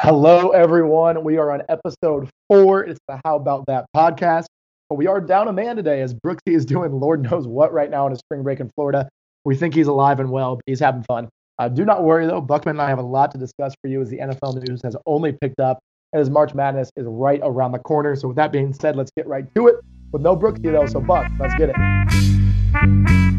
Hello, everyone. We are on episode four. It's the How About That podcast. But we are down a man today as Brooksy is doing Lord knows what right now on his spring break in Florida. We think he's alive and well, but he's having fun. Uh, do not worry, though. Buckman and I have a lot to discuss for you as the NFL news has only picked up and as March Madness is right around the corner. So, with that being said, let's get right to it with no Brooksy, though. So, Buck, let's get it.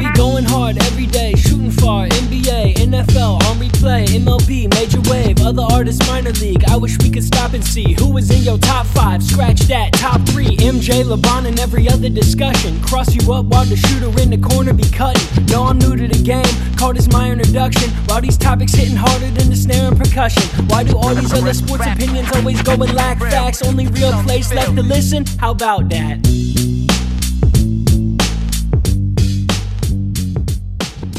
Be going hard every day, shooting far. NBA, NFL, on replay, MLB, major wave, other artists, minor league. I wish we could stop and see who was in your top five. Scratch that, top three. MJ, LeBron, and every other discussion. Cross you up while the shooter in the corner be cutting. No, I'm new to the game, call this my introduction. While these topics hitting harder than the snare and percussion. Why do all these other sports opinions always go and lack facts? Only real place left to listen? How about that?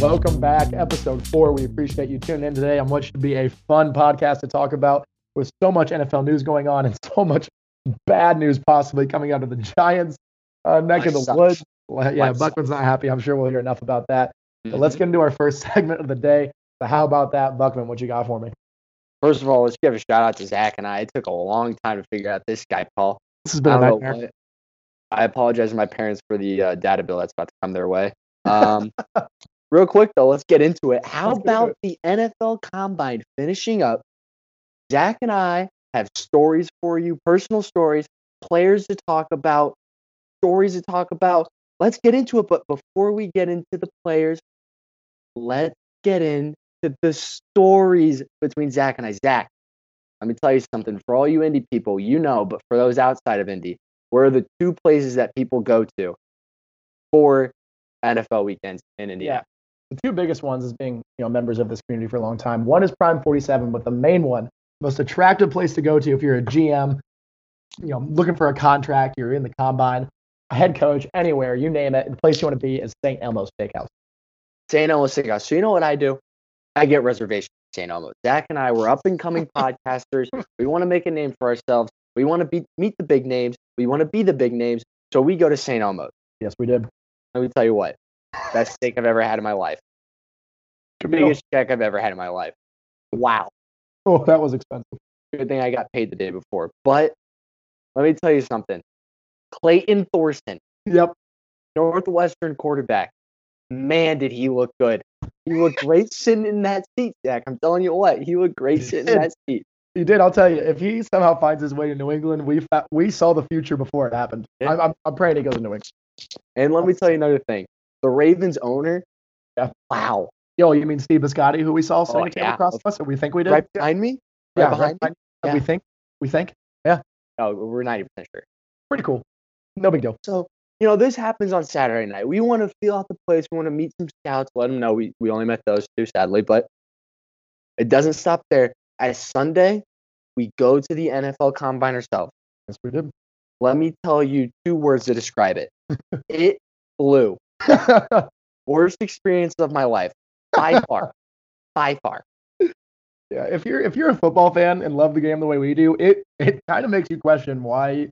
Welcome back, episode four. We appreciate you tuning in today on what should be a fun podcast to talk about with so much NFL news going on and so much bad news possibly coming out of the Giants uh, neck of the sucks. woods. Yeah, Life Buckman's not happy. I'm sure we'll hear enough about that. But Mhm. let's get into our first segment of the day. So, how about that, Buckman? What you got for me? First of all, let's give a shout out to Zach and I. It took a long time to figure out this Skype call. This has been I a nightmare. what- I apologize to my parents for the uh, data bill that's about to come their way. Um, real quick though, let's get into it. How Let's about the NFL Combine finishing up? Zach and I have stories for you, personal stories, players to talk about, stories to talk about. Let's get into it. But before we get into the players, let's get into the stories between Zach and I. Zach, let me tell you something. For all you Indy people, you know, but for those outside of Indy, where are the two places that people go to for NFL weekends in Indy? The two biggest ones is being you know members of this community for a long time. One is Prime 47, but the main one, most attractive place to go to if you're a GM, you know, looking for a contract, you're in the combine, a head coach, anywhere, you name it, the place you want to be is St. Elmo's Steakhouse. St. Elmo's Steakhouse. So you know what I do? I get reservations at St. Elmo's. Zach and I were up and coming podcasters. We want to make a name for ourselves. We want to be meet the big names. We want to be the big names. So we go to St. Elmo's. Yes, we did. Let me tell you what, best steak I've ever had in my life. Deal. Biggest check I've ever had in my life. Wow. Oh, that was expensive. Good thing I got paid the day before. But let me tell you something. Clayton Thorson, Yep. Northwestern quarterback. Man, did he look good. He looked great sitting in that seat, Zach. I'm telling you what, he looked great He sitting did. in that seat. He did. I'll tell you, if he somehow finds his way to New England, we we saw the future before it happened. Yeah. I'm, I'm, I'm praying he goes to New England. And let me tell you another thing. The Ravens owner, Yeah. wow. Yo, you mean Steve Bisciotti, who we saw oh, sitting Oh, a table yeah. across us, or we think we did? Right behind me? yeah, Right behind me? behind- Yeah. We think. We think. Yeah. Oh, we're not even sure. Pretty cool. No big deal. So, you know, this happens on Saturday night. We want to feel out the place. We want to meet some scouts, let them know we, we only met those two, sadly, but it doesn't stop there. As Sunday, we go to the NFL Combine ourselves. Yes, we did. Let me tell you two words to describe it. it blew. Worst experience of my life, by far. by far. Yeah, if you're if you're a football fan and love the game the way we do, it it kind of makes you question why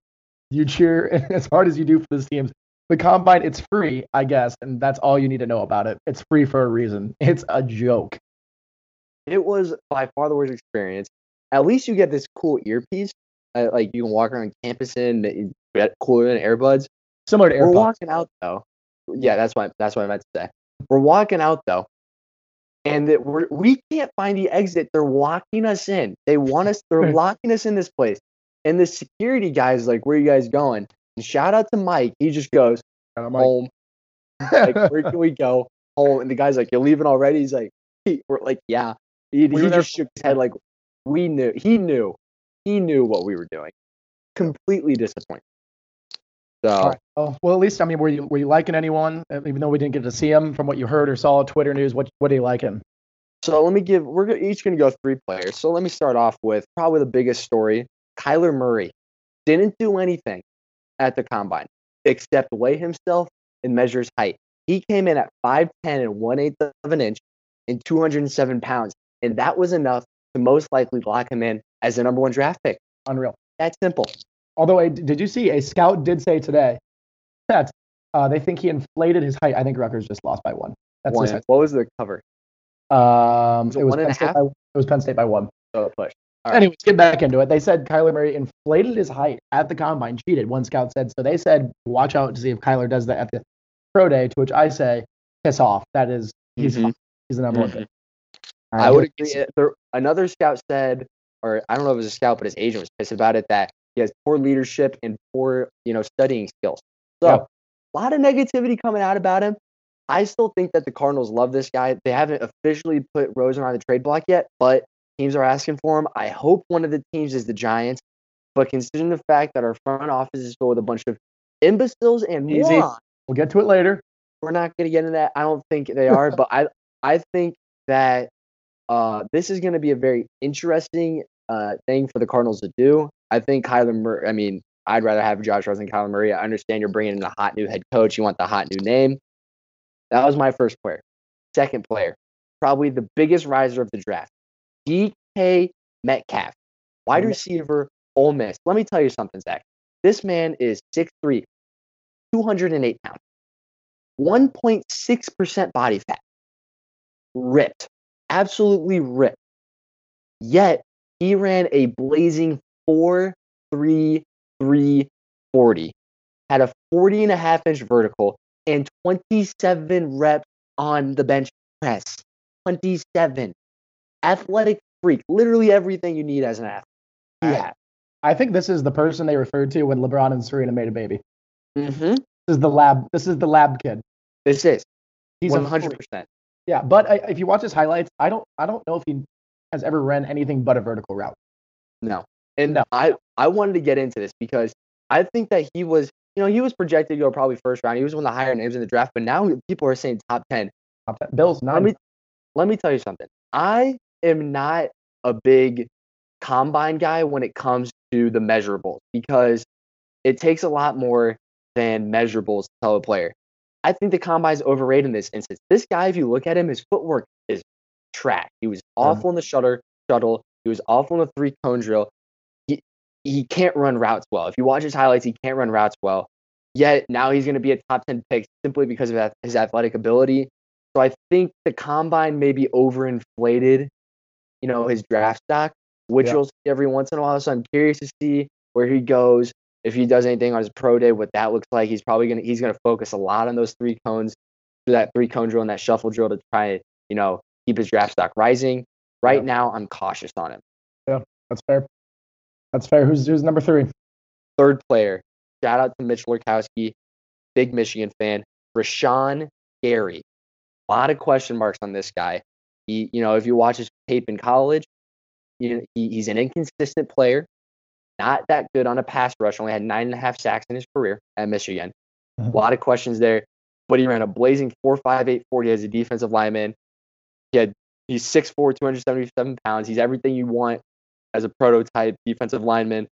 you cheer as hard as you do for these teams. The combine, it's free, I guess, and that's all you need to know about it. It's free for a reason. It's a joke. It was by far the worst experience. At least you get this cool earpiece. Uh, like you can walk around campus in cooler than earbuds. Similar to We're walking out though. Yeah, that's what that's what I meant to say. We're walking out though, and that we're, we can't find the exit. They're locking us in. They want us. They're locking us in this place. And the security guy's like, "Where are you guys going?" And shout out to Mike. He just goes And I'm like, home. Like, where can we go? Home. And the guy's like, "You're leaving already?" He's like, he, "We're like, yeah." He, We he just shook his head like, "We knew. He knew. He knew what we were doing." Completely disappointed. So. Right. Well, at least I mean, were you were you liking anyone? Uh, Even though we didn't get to see him, from what you heard or saw, on Twitter news, what what do you like him? So let me give. We're each going to go three players. So let me start off with probably the biggest story. Kyler Murray didn't do anything at the combine except weigh himself and measure his height. He came in at 5'10 and 1 8 of an inch and 207 pounds. And that was enough to most likely lock him in as the number one draft pick. Unreal. That simple. Although, I, did you see a scout did say today that uh, they think he inflated his height? I think Rutgers just lost by one. That's One. What was the cover? Um, Was it it was one Penn State by, it was Penn State by one. Oh, push. All right. Anyways, get back into it. They said Kyler Murray inflated his height at the combine, cheated. One scout said so. They said watch out to see if Kyler does that at the pro day. To which I say, piss off. That is he's Mhm. he's the number one Mhm. pick. I would agree. Uh, There, another scout said, or I don't know if it was a scout, but his agent was pissed about it that he has poor leadership and poor, you know, studying skills. So Yep. a lot of negativity coming out about him. I still think that the Cardinals love this guy. They haven't officially put Rosen on the trade block yet, but teams are asking for him. I hope one of the teams is the Giants. But considering the fact that our front office is filled with a bunch of imbeciles and Easy. morons, We'll get to it later. we're not going to get into that. I don't think they are, but I I think that uh, this is going to be a very interesting uh, thing for the Cardinals to do. I think Kyler Murray. I mean, I'd rather have Josh Rosen than Kyler Murray. I understand you're bringing in a hot new head coach. You want the hot new name. That was my first player. Second player, probably the biggest riser of the draft, DK Metcalf, wide receiver, Ole Miss. Let me tell you something, Zach. This man is 6'3", 208 pounds. 1.6% body fat. Ripped. Absolutely ripped. Yet he ran a blazing 4.3340. Had a 40 and a half inch vertical and 27 reps on the bench press. 27. Athletic freak. Literally everything you need as an athlete. He I- I think this is the person they referred to when LeBron and Serena made a baby. Mm-hmm. This is the lab. This is the lab kid. This is He's 100%. freak. Yeah, but I, if you watch his highlights, I don't I don't know if he has ever ran anything but a vertical route. No. And No. I, I wanted to get into this because I think that he was, you know, he was projected to go probably first round. He was one of the higher names in the draft, but now people are saying top 10. Top 10. Bills Let not. me, let me tell you something. I am not a big combine guy when it comes to the measurables because it takes a lot more than measurables to tell a player. I think the combine's overrated in this instance. This guy, if you look at him, his footwork is trash. He was uh-huh. awful in the shuttle, shuttle. He was awful in the three cone drill. He he can't run routes well. If you watch his highlights, he can't run routes well. Yet now he's going to be a top ten pick simply because of his athletic ability. So I think the combine may be overinflated, you know, his draft stock, which Yeah. you'll see every once in a while. So I'm curious to see where he goes. If he does anything on his pro day, what that looks like. He's probably gonna he's gonna focus a lot on those three cones, that three cone drill and that shuffle drill to try and you know keep his draft stock rising. Right Yeah. now, I'm cautious on him. Yeah, that's fair. That's fair. Who's who's number three? Third player, shout out to Mitch Lurkowski, big Michigan fan. Rashan Gary. A lot of question marks on this guy. He, you know, if you watch his tape in college, you know, he, he's an inconsistent player, not that good on a pass rush. Only had nine and a half sacks in his career at Michigan. A lot of questions there, but he ran a blazing 4.58 40 as a defensive lineman. He had he's 6'4", 277 pounds. He's everything you want as a prototype defensive lineman.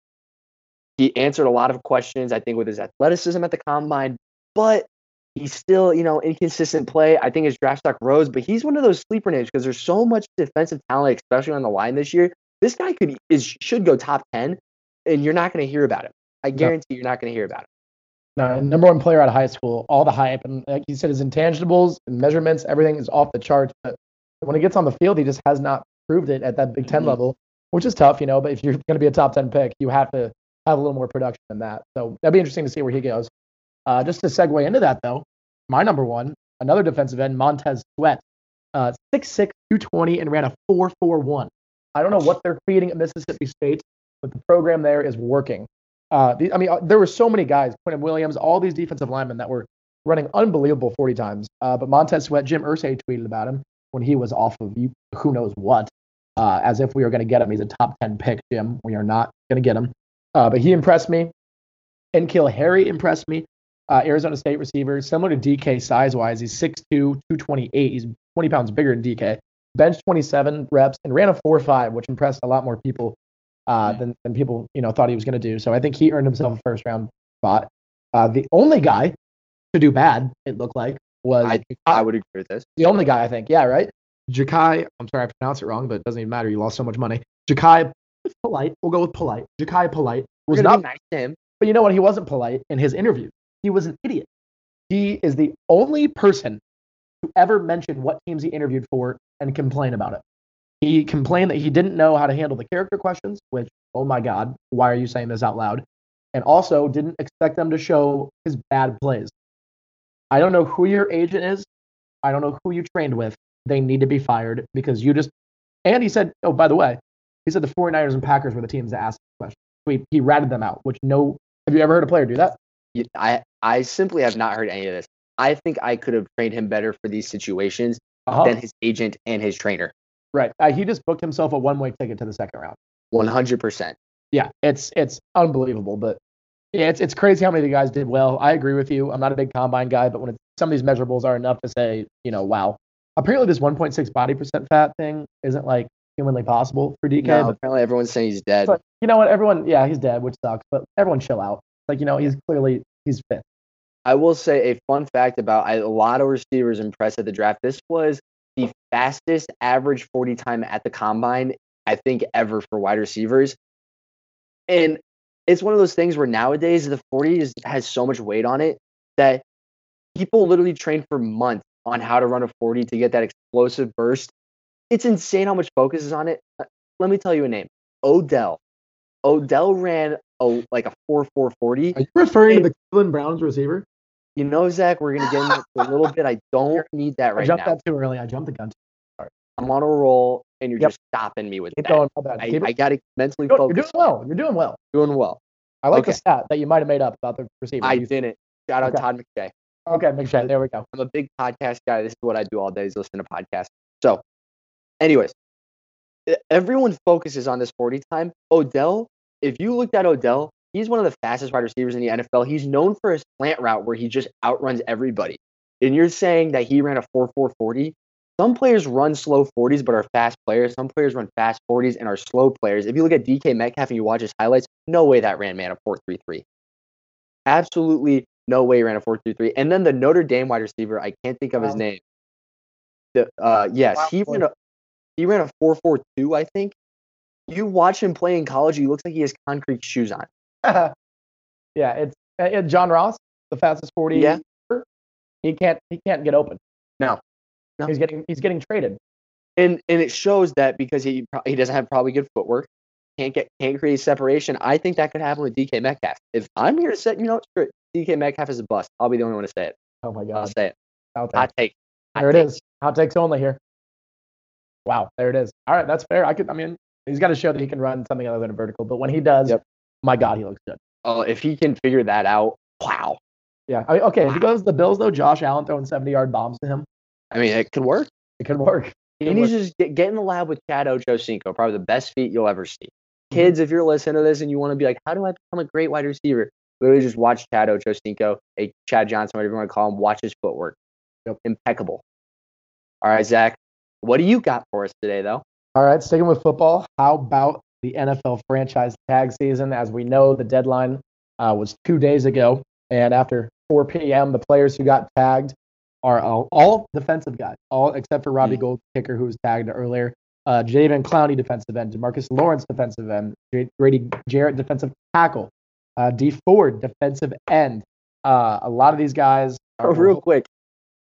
He answered a lot of questions, I think, with his athleticism at the combine, but he's still, you know, inconsistent play. I think his draft stock rose, but he's one of those sleeper names because there's so much defensive talent, especially on the line this year. This guy could is should go top ten, and you're not going to hear about him. I guarantee you're not going to hear about him. No, number one player out of high school. All the hype and like you said, his intangibles, and measurements, everything is off the charts. But when he gets on the field, he just has not proved it at that Big 10 Mhm. level, which is tough, you know. But if you're going to be a top ten pick, you have to have a little more production than that. So that'd be interesting to see where he goes. Uh, just to segue into that, though, my number one, another defensive end, Montez Sweat, uh, 6'6", 220, and ran a 4.41. I don't know what they're feeding at Mississippi State, but the program there is working. Uh, the, I mean, uh, there were so many guys, Quinnen Williams, all these defensive linemen that were running unbelievable 40 times. Uh, but Montez Sweat, Jim Irsay tweeted about him when he was off of you, who knows what, uh, as if we were going to get him. He's a top 10 pick, Jim. We are not going to get him. Uh, but he impressed me. N'Keal Harry impressed me. Uh, Arizona State receiver, similar to DK size wise. He's 6'2, 228. He's 20 pounds bigger than DK. Bench 27 reps and ran a 4.5, which impressed a lot more people uh, than, than people you know thought he was going to do. So I think he earned himself a first round spot. Uh, the only guy to do bad, it looked like, was I I would agree with this. the only guy I think. Yeah, right. Jachai, I'm sorry I pronounced it wrong, but it doesn't even matter. You lost so much money. Jachai Polite. We'll go with polite. Jachai Polite was not be nice to him. But you know what? He wasn't polite in his interview. He was an idiot. He is the only person to ever mention what teams he interviewed for and complain about it. He complained that he didn't know how to handle the character questions, which, oh my God, why are you saying this out loud? And also didn't expect them to show his bad plays. I don't know who your agent is. I don't know who you trained with. They need to be fired because you just. And he said, oh, by the way, he said the 49ers and Packers were the teams that asked the question. He, he ratted them out, which no. Have you ever heard a player do that? I I simply have not heard any of this. I think I could have trained him better for these situations Uh-huh. than his agent and his trainer. Right. Uh, he just booked himself a one-way ticket to the second round. One hundred percent. Yeah, it's it's unbelievable, but yeah, it's it's crazy how many of the guys did well. I agree with you. I'm not a big combine guy, but when it's, some of these measurables are enough to say, you know, wow. Apparently, this 1.6 body percent fat thing isn't like humanly possible for DK. No, but apparently everyone's saying he's dead. but you know what? Everyone, yeah, he's dead, which sucks. But everyone, chill out. Like you know, he's clearly he's fit. I will say a fun fact about I, a lot of receivers impressed at the draft. This was the fastest average 40 time at the combine, I think, ever for wide receivers. And it's one of those things where nowadays the 40 is, has so much weight on it that people literally train for months on how to run a 40 to get that explosive burst. It's insane how much focus is on it. Uh, Let me tell you a name Odell. Odell ran a, like a 4 4 40. Are you referring to the Cleveland Browns receiver? You know, Zach, we're gonna get into a little bit. I don't need that right I jumped now. that too early. I jumped the gun. I'm on a roll, and you're Yep. just stopping me with Keep that. going. My bad. I, I gotta mentally you're, doing- you're doing well. You're doing well. Doing well. I like the stat that you might have made up about the receiver. I didn't. Shout out Okay. Todd McShay. okay, McShay. There we go. I'm a big podcast guy. This is what I do all day is listen to podcasts. So, anyways, everyone focuses on this 40 time. Odell, if you looked at Odell, he's one of the fastest wide receivers in the NFL. He's known for his slant route where he just outruns everybody. And you're saying that he ran a 4 4 40? Some players run slow 40s but are fast players. Some players run fast 40s and are slow players. If you look at DK Metcalf and you watch his highlights, no way that ran man a 4 3 3. Absolutely no way he ran a 4 3 3. And then the Notre Dame wide receiver, I can't think of his name. The, uh, yes, he ran a he ran a 4 4 2, I think. You watch him play in college, he looks like he has concrete shoes on. yeah, it's uh, uh, John Ross, the fastest 40. Yeah. ever. He can't he can't get open. No. He's getting he's getting traded. and and it shows that because he he doesn't have probably good footwork, can't get can't create separation. I think that could happen with DK Metcalf. If I'm here to say, you know, it, DK Metcalf is a bust. I'll be the only one to say it. Oh my god, I'll say it. Out there. Hot take. Hot There it take. is. Hot takes only here. Wow, there it is. All right, that's fair. I could I mean, he's got to show that he can run something other than a vertical, but when he does, Yep. my god, he looks good. Oh, if he can figure that out, wow. Yeah. I mean, okay, if he goes to the Bills though, Josh Allen throwing 70-yard bombs to him, I mean, it could work. it could work. He It needs would- to just get, get in the lab with Chad Ochocinco, probably the best feat you'll ever see. Mm-hmm. Kids, if you're listening to this and you want to be like, how do I become a great wide receiver? Literally just watch Chad Ochocinco, a Chad Johnson, whatever you want to call him, watch his footwork. Yep. Impeccable. All right, Zach, what do you got for us today, though? All right, sticking with football, how about the NFL franchise tag season? As we know, the deadline uh, was two days ago, and after 4 p.m., the players who got tagged are all, all defensive guys, all except for Robbie Gould, kicker, who was tagged earlier. Uh, Jadeveon Clowney, defensive end. Demarcus Lawrence, defensive end. Grady Jarrett, defensive tackle. Uh, Dee Ford, defensive end. Uh, a lot of these guys are Real quick,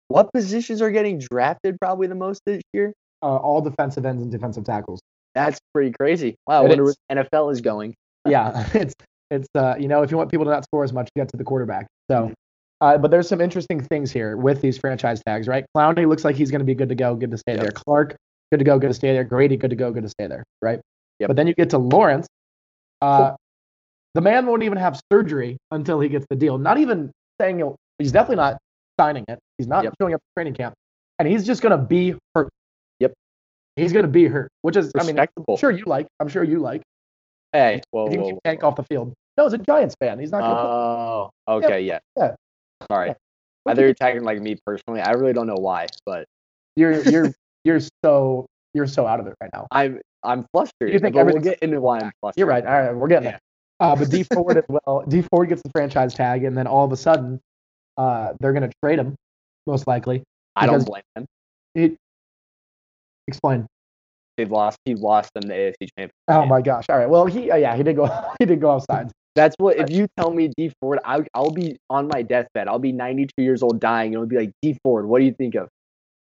what positions are getting drafted probably the most this year? uh, all defensive ends and defensive tackles. That's pretty crazy. Wow, I wonder where NFL is going. yeah, it's it's uh, you know if you want people to not score as much, you get to the quarterback. So, uh, but there's some interesting things here with these franchise tags, right? Clowney looks like he's going to be good to go, good to stay Yep. there. Clark, good to go, good to stay there. Grady, good to go, good to stay there, right? Yep. But then you get to Lawrence. Uh, the man won't even have surgery until he gets the deal. Not even saying he'll, he's definitely not signing it. He's not Yep. showing up to training camp, and he's just going to be hurt. Yep. He's going to be hurt, which is, I mean, Respectable. I'm sure you like. I'm sure you like. Hey, whoa, If you can whoa, keep whoa. Tank off the field. No, he's a Giants fan. He's not going to. Oh, okay, yeah. yeah. Yeah. I thought you were talking like me personally. I really don't know why, but you're you're you're so you're so out of it right now. I'm I'm flustered. You think we'll get into why I'm flustered. You're right. All right, we're getting Yeah. there. Uh, but Dee Ford as well. Dee Ford gets the franchise tag, and then all of a sudden, uh, they're going to trade him, most likely. I don't blame him. It, Explain. They lost. He lost them the AFC championship. Oh my gosh. All right. Well, he uh, yeah he did go he did go offsides. That's what. If you tell me Dee Ford, I, I'll be on my deathbed. I'll be 92 years old, dying, and it'll be like Dee Ford. What do you think of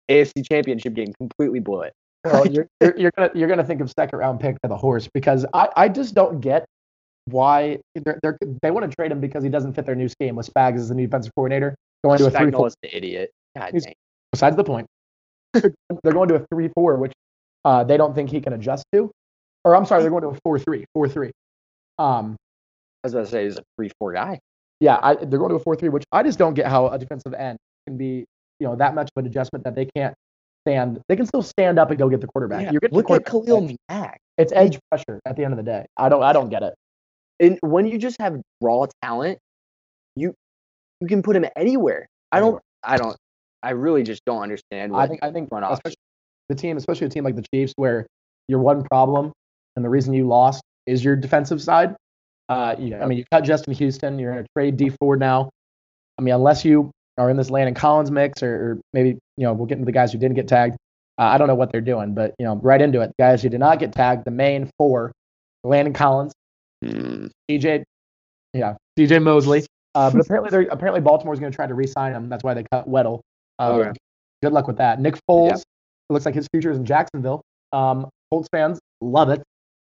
AFC championship game? Completely blew it. Well, you're, you're, you're gonna you're gonna think of second round pick for the horse because I, I just don't get why they're, they're, they want to trade him because he doesn't fit their new scheme with Spags as the new defensive coordinator going to a three four. Spagnuolo's the idiot. God dang. Besides the point, they're going to a three four, which uh, they don't think he can adjust to. Or I'm sorry, they're going to a four three four three. Um, I was about to say he's a three four guy. yeah, I, they're going to a four three, which I just don't get how a defensive end can be you know that much of an adjustment that they can't stand. They can still stand up and go get the quarterback. Yeah, You're getting the look at. Khalil Mack. It's edge pressure at the end of the day. I don't I don't get it. And when you just have raw talent, you you can put him anywhere. I don't. I don't. I really just don't understand. I think I think especially the team, especially a team like the Chiefs, where your one problem and the reason you lost is your defensive side. Uh, you, I mean, you cut Justin Houston. You're going to trade Dee Ford now. I mean, unless you are in this Landon Collins mix, or, or maybe you know we'll get into the guys who didn't get tagged. Uh, I don't know what they're doing, but you know, right into it. Guys who did not get tagged, the main four: Landon Collins, Mm, DJ, yeah, DJ Mosley. Uh, but apparently, they're apparently Baltimore's going to try to re-sign him. That's why they cut Weddle. Uh, Okay. Good luck with that. Nick Foles. Yep. It looks like his future is in Jacksonville. Um, Colts fans love it.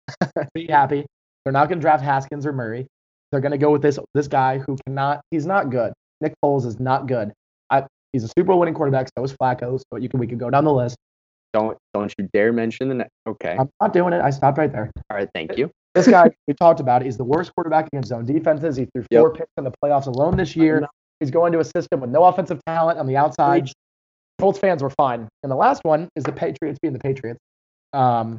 Be happy. They're not going to draft Haskins or Murray. They're going to go with this this guy who cannot. He's not good. Nick Foles is not good. I, he's a Super Bowl winning quarterback. So is Flacco. So you can we could go down the list. don't don't you dare mention the. Ne- okay. I'm not doing it. I stopped right there. All right. Thank you. This guy we talked about, he's the worst quarterback against zone defenses. He threw Yep. four picks in the playoffs alone this year. He's going to a system with no offensive talent on the outside. Colts fans were fine. And the last one is the Patriots being the Patriots. Um,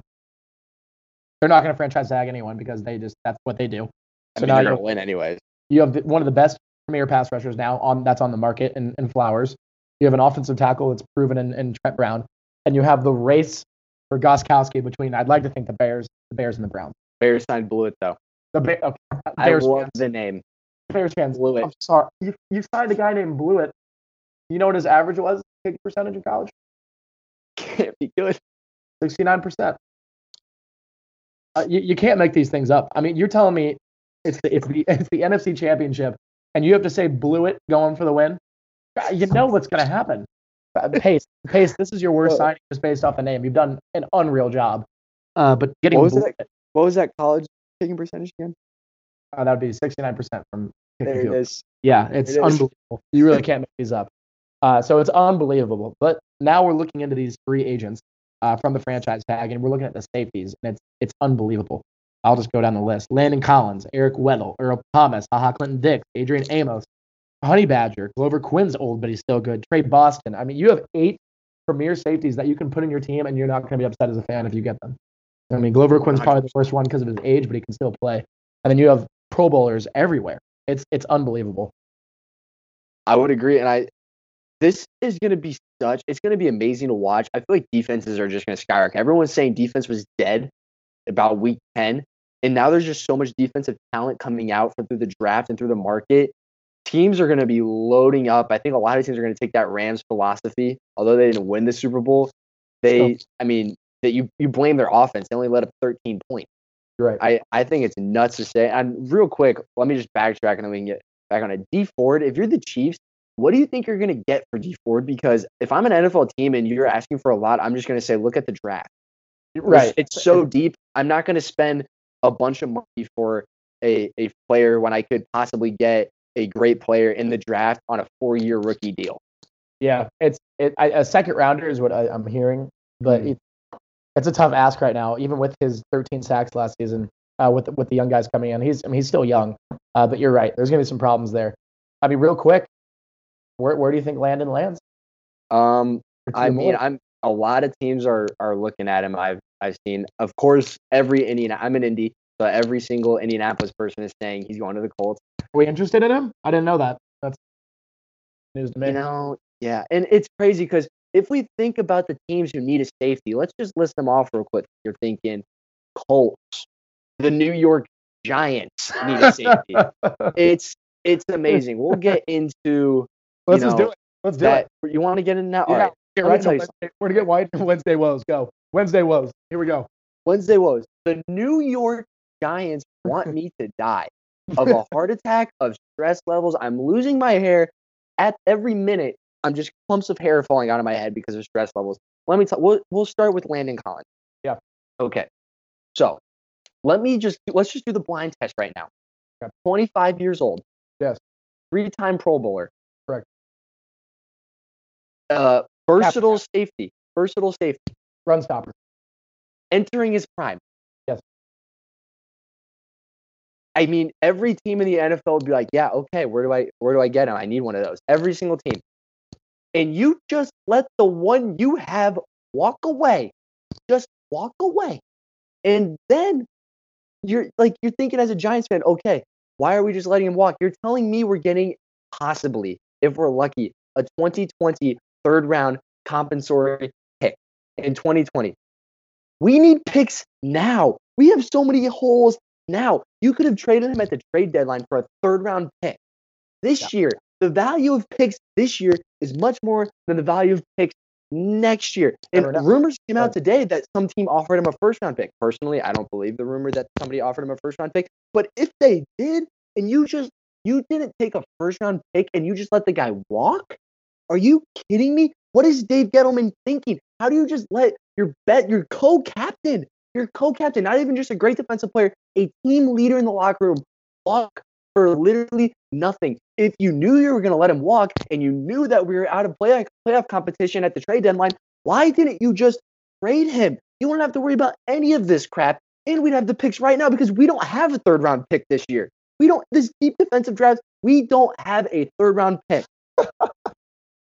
they're not going to franchise tag anyone because they just that's what they do. I So mean, now they're gonna win anyways. you have the, one of the best premier pass rushers now on that's on the market in, in Flowers. You have an offensive tackle that's proven in, in Trent Brown, and you have the race for Gostkowski between I'd like to think the Bears, the Bears and the Browns. Bears signed Blewitt though. The ba- okay, I Bears love fans. the name Bears fans, Blewitt. I'm sorry. You, you signed a guy named Blewitt. You know what his average was? Kick percentage in college? Can't be good. 69%. Uh, you, you can't make these things up. I mean, you're telling me it's the, it's the, it's the NFC championship and you have to say blew it going for the win? Uh, You know what's going to happen. Uh, Pace, Pace, this is your worst Well- signing just based off the name. You've done an unreal job. Uh, but getting What was Blewitt, What was that college kicking percentage again? uh, that would be 69% from There it is. Yeah, it's It is. unbelievable. You really can't make these up. Uh, so it's unbelievable. But now we're looking into these free agents uh, from the franchise tag, and we're looking at the safeties, and it's it's unbelievable. I'll just go down the list: Landon Collins, Eric Weddle, Earl Thomas, Ha Ha Clinton-Dix, Adrian Amos, Honey Badger, Glover Quin's old but he's still good. Tre Boston. I mean, you have eight premier safeties that you can put in your team, and you're not going to be upset as a fan if you get them. I mean, Glover Quin's probably the first one because of his age, but he can still play. And then you have Pro Bowlers everywhere. It's it's unbelievable. I would agree, and I. This is going to be such. It's going to be amazing to watch. I feel like defenses are just going to skyrocket. Everyone's saying defense was dead about week ten, and now there's just so much defensive talent coming out from through the draft and through the market. Teams are going to be loading up. I think a lot of teams are going to take that Rams philosophy. Although they didn't win the Super Bowl, they. I mean, that you you blame their offense. They only let up 13 points. Right. I, I think it's nuts to say. And real quick, let me just backtrack and then we can get back on it. Dee Ford, if you're the Chiefs, what do you think you're going to get for Dee Ford? Because if I'm an NFL team and you're asking for a lot, I'm just going to say, look at the draft. right. It's so deep. I'm not going to spend a bunch of money for a, a player when I could possibly get a great player in the draft on a four year rookie deal. Yeah, it's it, I, a second rounder is what I, I'm hearing, but Mhm. it, it's a tough ask right now. Even with his 13 sacks last season, uh, with the, with the young guys coming in, he's I mean he's still young, uh, but you're right. There's gonna be some problems there. I mean, real quick, where where do you think Landon lands? Um, I mean, more? I'm a lot of teams are are looking at him. I've I've seen, of course, every Indian. I'm an Indy, so every single Indianapolis person is saying he's going to the Colts. are we interested in him? I didn't know that. That's news to me. You know, yeah, and it's crazy because if we think about the teams who need a safety, let's just list them off real quick. You're thinking Colts, the New York Giants need a safety. it's it's amazing. We'll get into Let's you just do it. Let's do that. it. You want to get in now? All Yeah. right. Get right tell you Wednesday. We're gonna get white Wednesday woes. Go. Wednesday woes. Here we go. Wednesday woes. The New York Giants want me to die of a heart attack, of stress levels. I'm losing my hair at every minute. I'm just clumps of hair falling out of my head because of stress levels. Let me tell. We'll, we'll start with Landon Collins. Yeah. Okay. So let me just let's just do the blind test right now. Okay. 25 years old. Yes. Three-time Pro Bowler. Uh, versatile safety. Versatile safety. Run stopper. Entering his prime. Yes. I mean, every team in the NFL would be like, "Yeah, okay, where do I where do I get him? I need one of those." Every single team. And you just let the one you have walk away. Just walk away. And then you're like you're thinking as a Giants fan, okay, why are we just letting him walk? You're telling me we're getting possibly, if we're lucky, a 2020 third round compensatory pick in 2020. We need picks now. We have so many holes now. You could have traded him at the trade deadline for a third round pick. This year, the value of picks this year is much more than the value of picks next year. And rumors came out today that some team offered him a first round pick. Personally, I don't believe the rumor that somebody offered him a first round pick. But if they did, and you just you didn't take a first round pick and you just let the guy walk, are you kidding me? What is Dave Gettleman thinking? How do you just let your bet your co-captain, your co-captain, not even just a great defensive player, a team leader in the locker room, walk for literally nothing? If you knew you were going to let him walk and you knew that we were out of playoff playoff competition at the trade deadline, why didn't you just trade him? You wouldn't have to worry about any of this crap, and we'd have the picks right now because we don't have a third round pick this year. We don't this deep defensive draft. We don't have a third round pick.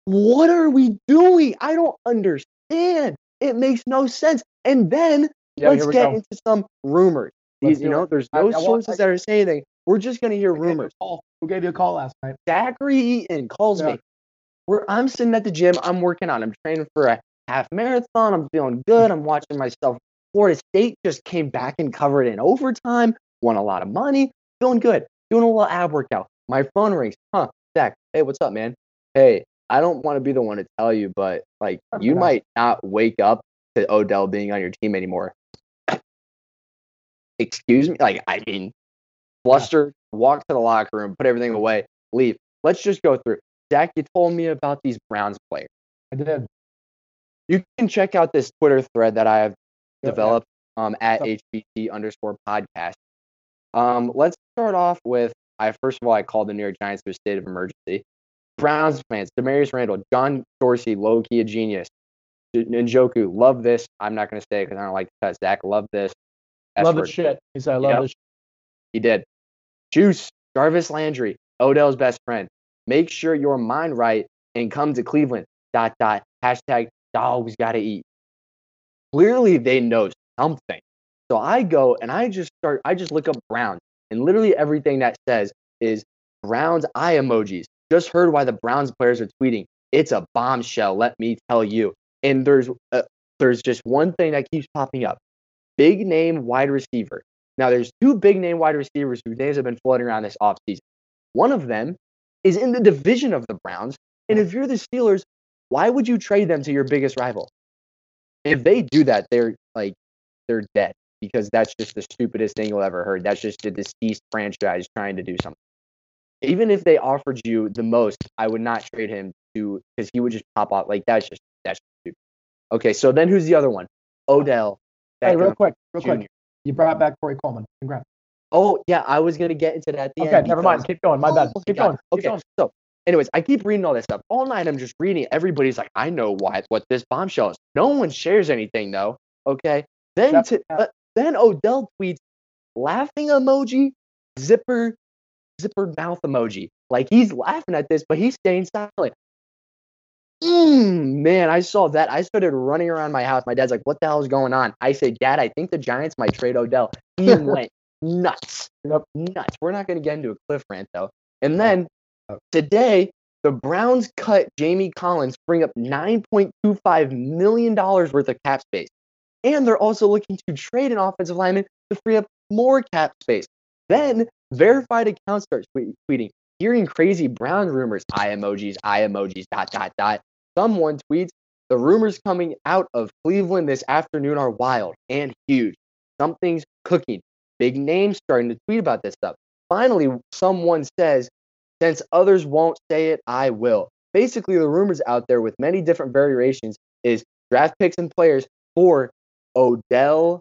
what are we doing? I don't understand. It makes no sense. And then Yeah, let's get go. into some rumors. These, you know, it. there's no I want- sources I- that are saying anything. We're just hear gave you a rumors. Who gave you a call last night? Zachary Eaton calls Yeah. me. Where I'm sitting at the gym, I'm working on. I'm training for a half marathon. I'm feeling good. I'm watching myself. Florida State just came back and covered in overtime. Won a lot of money. Feeling good. Doing a little ab workout. My phone rings. Huh, Zach. Hey, what's up, man? Hey, I don't want to be the one to tell you, but like you might not wake up to Odell being on your team anymore. Excuse me? Like, I mean, flustered, walk to the locker room, put everything away, leave. Let's just go through. Zach, you told me about these Browns players. I did. You can check out this Twitter thread that I have Yeah, developed um, at Yep. HBT underscore podcast. Um, let's start off with I first of all I called the New York Giants to a state of emergency. Browns fans, Damarious Randall, John Dorsey, low key a genius. Njoku, love this. I'm not gonna say because I don't like to cut. Zach, love this. Love this shit. He said, I love Yep. this shit. He did. Juice, Jarvis Landry, Odell's best friend. Make sure your mind right and come to Cleveland. Dot dot. Hashtag dogs gotta eat. Clearly they know something. So I go and I just start, I just look up Browns and literally everything that says is Browns eye emojis. Just heard why the Browns players are tweeting. It's a bombshell, let me tell you. And there's uh, there's just one thing that keeps popping up. Big name wide receiver. Now, there's two big name wide receivers whose names have been floating around this offseason. One of them is in the division of the Browns. And if you're the Steelers, why would you trade them to your biggest rival? If they do that, they're like, they're dead because that's just the stupidest thing you'll ever heard. That's just a deceased franchise trying to do something. Even if they offered you the most, I would not trade him to because he would just pop off. Like that's just that's stupid. Okay, so then who's the other one? Odell. Hey, real quick, real Jr. quick. You brought back Corey Coleman. Congrats. Oh yeah, I was gonna get into that. At the Okay, never mind. Keep going. My bad. Oh, Keep God. going. Keep Okay, going. so anyways, I keep reading all this stuff all night. I'm just reading. it. Everybody's like, I know why what this bombshell is. No one shares anything though. Okay, then to, uh, then Odell tweets laughing emoji, zipper, zipper mouth emoji. Like he's laughing at this, but he's staying silent. Mm, man, I saw that. I started running around my house. My dad's like, "What the hell is going on?" I said, "Dad, I think the Giants might trade Odell." He went nuts, nuts. We're not going to get into a cliff rant though. And then Oh. today, the Browns cut Jamie Collins, bring up nine point two five million dollars worth of cap space, and they're also looking to trade an offensive lineman to free up more cap space. Then verified accounts start tweet- tweeting, hearing crazy Brown rumors, eye emojis, eye emojis, dot dot dot. Someone tweets, the rumors coming out of Cleveland this afternoon are wild and huge. Something's cooking. Big names starting to tweet about this stuff. Finally, someone says, since others won't say it, I will. Basically, the rumors out there with many different variations is draft picks and players for Odell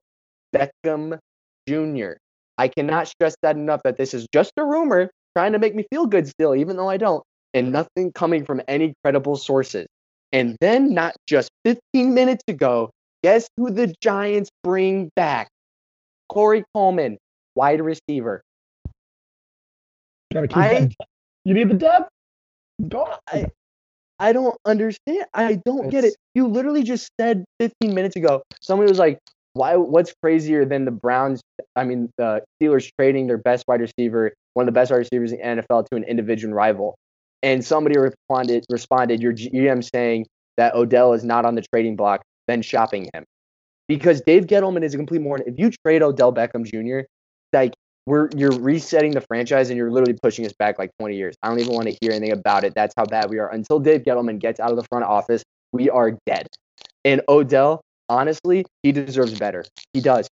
Beckham Jr. I cannot stress that enough that this is just a rumor trying to make me feel good still, even though I don't, and nothing coming from any credible sources. And then, not just 15 minutes ago, guess who the Giants bring back? Corey Coleman, wide receiver. I- you need the depth. Go. I, I don't understand. I don't get it. You literally just said 15 minutes ago. Somebody was like, "Why? What's crazier than the Browns? I mean, the Steelers trading their best wide receiver, one of the best wide receivers in NFL, to an in-division rival." And somebody responded, responded, "Your GM saying that Odell is not on the trading block, then shopping him." Because Dave Gettleman is a complete moron. If you trade Odell Beckham Jr., like we're you're resetting the franchise and you're literally pushing us back like 20 years. I don't even want to hear anything about it. That's how bad we are. Until Dave Gettleman gets out of the front office, we are dead. And Odell, honestly, he deserves better. He does.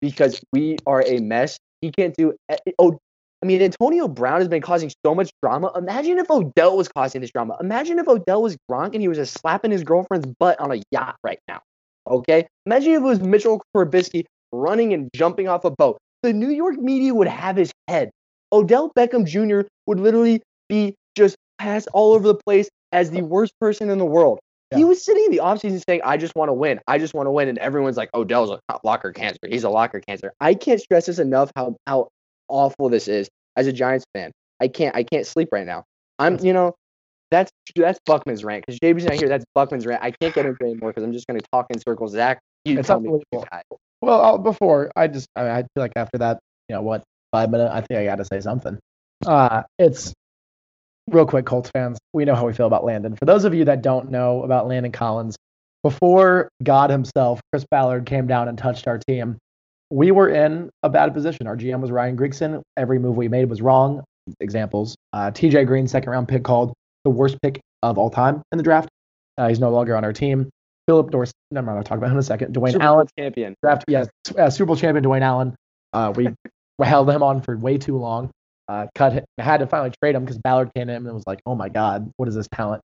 Because we are a mess. He can't do oh I mean Antonio Brown has been causing so much drama. Imagine if Odell was causing this drama. Imagine if Odell was Gronk and he was just slapping his girlfriend's butt on a yacht right now. Okay? Imagine if it was Mitchell Trubisky running and jumping off a boat the New York media would have his head. Odell Beckham Jr. would literally be just passed all over the place as the worst person in the world. He was sitting in the offseason saying, I just want to win. I just want to win. And everyone's like, Odell's a locker cancer. He's a locker cancer. I can't stress this enough how, how awful this is as a Giants fan. I can't I can't sleep right now. I'm you know, that's that's Buckman's rant. Because JB's not here, that's Buckman's rant. I can't get into it anymore because I'm just gonna talk in circles. Zach, you It's tell me Well, I'll, before I just, I, I feel like after that, you know what, five minutes, I think I got to say something. Uh, it's real quick, Colts fans. We know how we feel about Landon. For those of you that don't know about Landon Collins, before God himself, Chris Ballard, came down and touched our team, we were in a bad position. Our GM was Ryan Grigson. Every move we made was wrong. Examples: uh, T.J. Green, second round pick, called the worst pick of all time in the draft. Uh, he's no longer on our team. Phillip Dorsett. Never mind. I'll talk about him in a second. Dwayne Super Allen champion. draft, yes, uh, Super Bowl champion Dwayne Allen. Uh, we, we held him on for way too long. Uh, cut had to finally trade him because Ballard came in and was like, oh my god, what is this talent?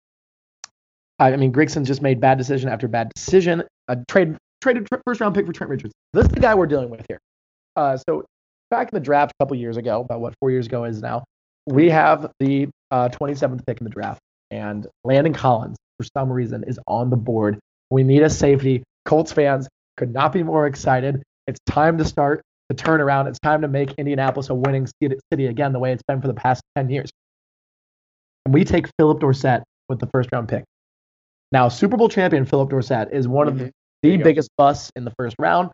I, I mean, Grigson just made bad decision after bad decision. A trade traded tr- first round pick for Trent Richards. This is the guy we're dealing with here. Uh, so back in the draft a couple years ago, about what four years ago is now, we have the uh, 27th pick in the draft, and Landon Collins for some reason is on the board. We need a safety. Colts fans could not be more excited. It's time to start the turnaround. It's time to make Indianapolis a winning city again, the way it's been for the past 10 years. And we take Phillip Dorsett with the first round pick. Now, Super Bowl champion Phillip Dorsett is one of Mhm. the, the go. biggest busts in the first round.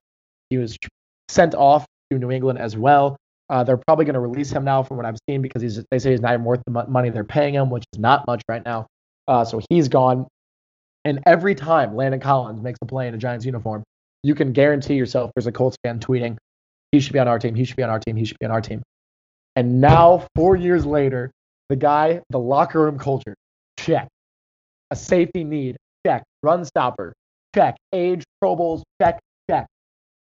He was sent off to New England as well. Uh, they're probably going to release him now, from what I've seen, because he's they say he's not even worth the mon- money they're paying him, which is not much right now. Uh, so he's gone. And every time Landon Collins makes a play in a Giants uniform, you can guarantee yourself there's a Colts fan tweeting, he should be on our team, he should be on our team, he should be on our team. And now, four years later, the guy, the locker room culture, check. A safety need, check. Run stopper, check. Age, Pro Bowls, check, check.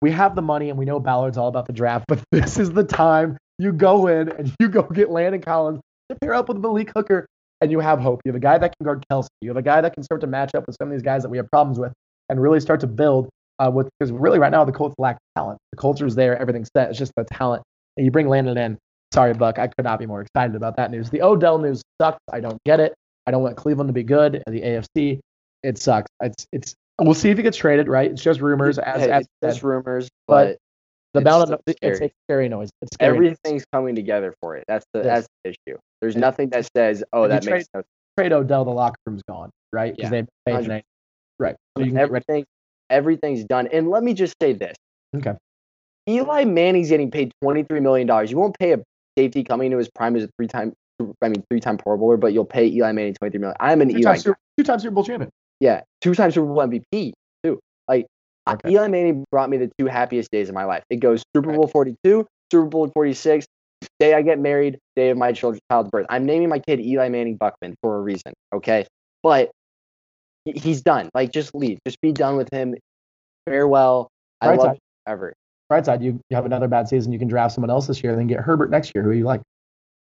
We have the money and we know Ballard's all about the draft, but this is the time you go in and you go get Landon Collins to pair up with Malik Hooker and you have hope. You have a guy that can guard Kelce. You have a guy that can start to match up with some of these guys that we have problems with and really start to build uh, with because really right now the Colts lack talent. The culture's there, everything's set. It's just the talent. And you bring Landon in. Sorry, Buck, I could not be more excited about that news. The Odell news sucks. I don't get it. I don't want Cleveland to be good. The AFC, it sucks. It's it's. We'll see if he gets traded. Right? It's just rumors. As, Hey, as it's said. just rumors, but the amount it's of still it's scary. a scary noise. It's scary. everything's coming together for it. That's the Yes. that's the issue. There's Yes. nothing that says, oh, that makes no trade Odell, the locker room's gone. Right? Because Yeah. they paid. Right. So you can get rid. Everything, everything's done. And let me just say this: Okay. Eli Manning's getting paid twenty three million dollars. You won't pay a safety coming into his prime as a three time, I mean three time Pro Bowler, but you'll pay Eli Manning twenty three million. I'm an Two Eli. times two times Super Bowl champion. Yeah, two time Super Bowl MVP too. Like Okay. Eli Manning brought me the two happiest days of my life. It goes Super. Bowl 42, Super Bowl 46, day I get married, day of my children's child's birth. I'm naming my kid Eli Manning Buckman for a reason, okay? But he's done. Like, just leave. Just be done with him. Farewell. I Right love side. you forever. Right side, you, you have another bad season. You can draft someone else this year, and then get Herbert next year. Who you like?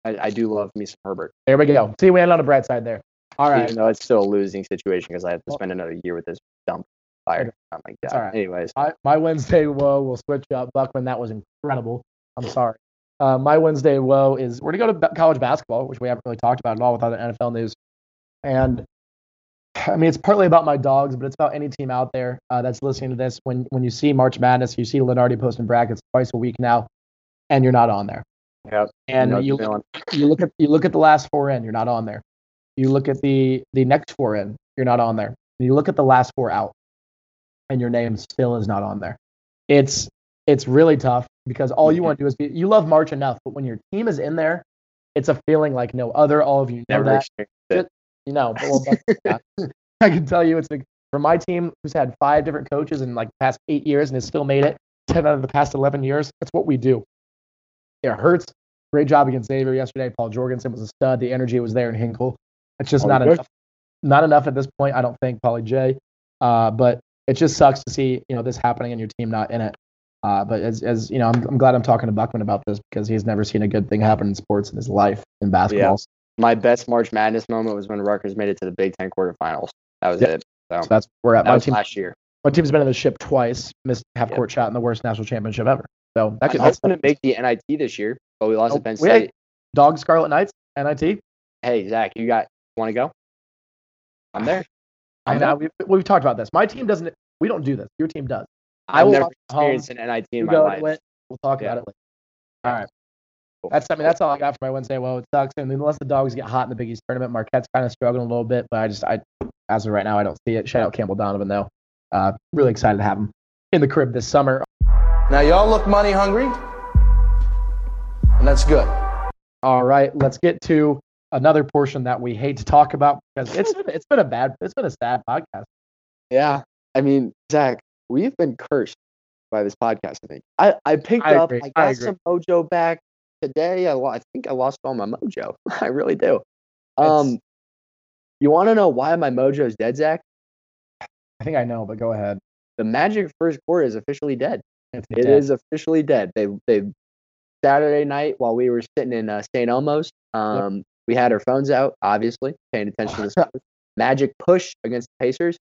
I, I do love me some Herbert, There we go. See, we ended on a bright side there. All right. even though it's still a losing situation because I have to spend another year with this dump fire. I'm like, all right. Anyways, My, my Wednesday woe will switch up. Buckman, that was incredible. I'm sorry. Uh, my Wednesday woe is we're going to go to college basketball, which we haven't really talked about at all with other NFL news. And I mean, it's partly about my dogs, but it's about any team out there uh, that's listening to this. When when you see March Madness, you see Lunardi posting brackets twice a week now, and you're not on there. Yep. And the you feeling. you look at you look at the last four in, you're not on there. You look at the the next four in, you're not on there. And you look at the last four out, and your name still is not on there. It's it's really tough because all you want to do is be, you love March enough, but when your team is in there, it's a feeling like no other. All of you know never that. it. You know, but well, that's- yeah. I can tell you, it's like for my team who's had five different coaches in like the past eight years and has still made it ten out of the past eleven years. That's what we do. It hurts. Great job against Xavier yesterday. Paul Jorgensen was a stud. The energy was there in Hinkle. It's just not good. enough. Not enough at this point, I don't think, Paulie J. Uh, but it just sucks to see you know this happening and your team not in it. Uh, but as, as you know, I'm, I'm glad I'm talking to Buckman about this because he's never seen a good thing happen in sports in his life in basketball. My best March Madness moment was when Rutgers made it to the Big Ten quarterfinals. That was Yeah. it. So So that's where we're at. that My was team, last year. my team's been in the ship twice, missed half court shot in the worst national championship ever. So that could was that's going to make the NIT this year, but we lost Oh, at Penn we- State. dog Scarlet Knights NIT. Hey, Zach, you got want to go? I'm there. I I'm know there. we've, we've talked about this. My team doesn't. We don't do this. Your team does. I I've will never home. experienced an NIT in You my life. it. We'll talk Yeah. about it later. All right. Cool. That's I mean that's all I got for my Wednesday. Well, it sucks, and unless the dogs get hot in the Big East tournament, Marquette's kind of struggling a little bit. But I just I as of right now I don't see it. Shout out Campbell Donovan though. Uh, really excited to have him in the crib this summer. Now, y'all look money hungry, and that's good. All right, let's get to another portion that we hate to talk about because it's been, it's been a bad it's been a sad podcast. Yeah. I mean, Zach, we've been cursed by this podcast, I think. I, I picked I up, agree, I I got agree. some mojo back today. I, I think I lost all my mojo. I really do. It's- Um, you want to know why my mojo is dead, Zach? I think I know, but go ahead. The Magic first quarter is officially dead. It's It dead. is officially dead. They they Saturday night while we were sitting in uh, St. Elmo's, um, we had our phones out, obviously paying attention to the scores. Magic push against the Pacers.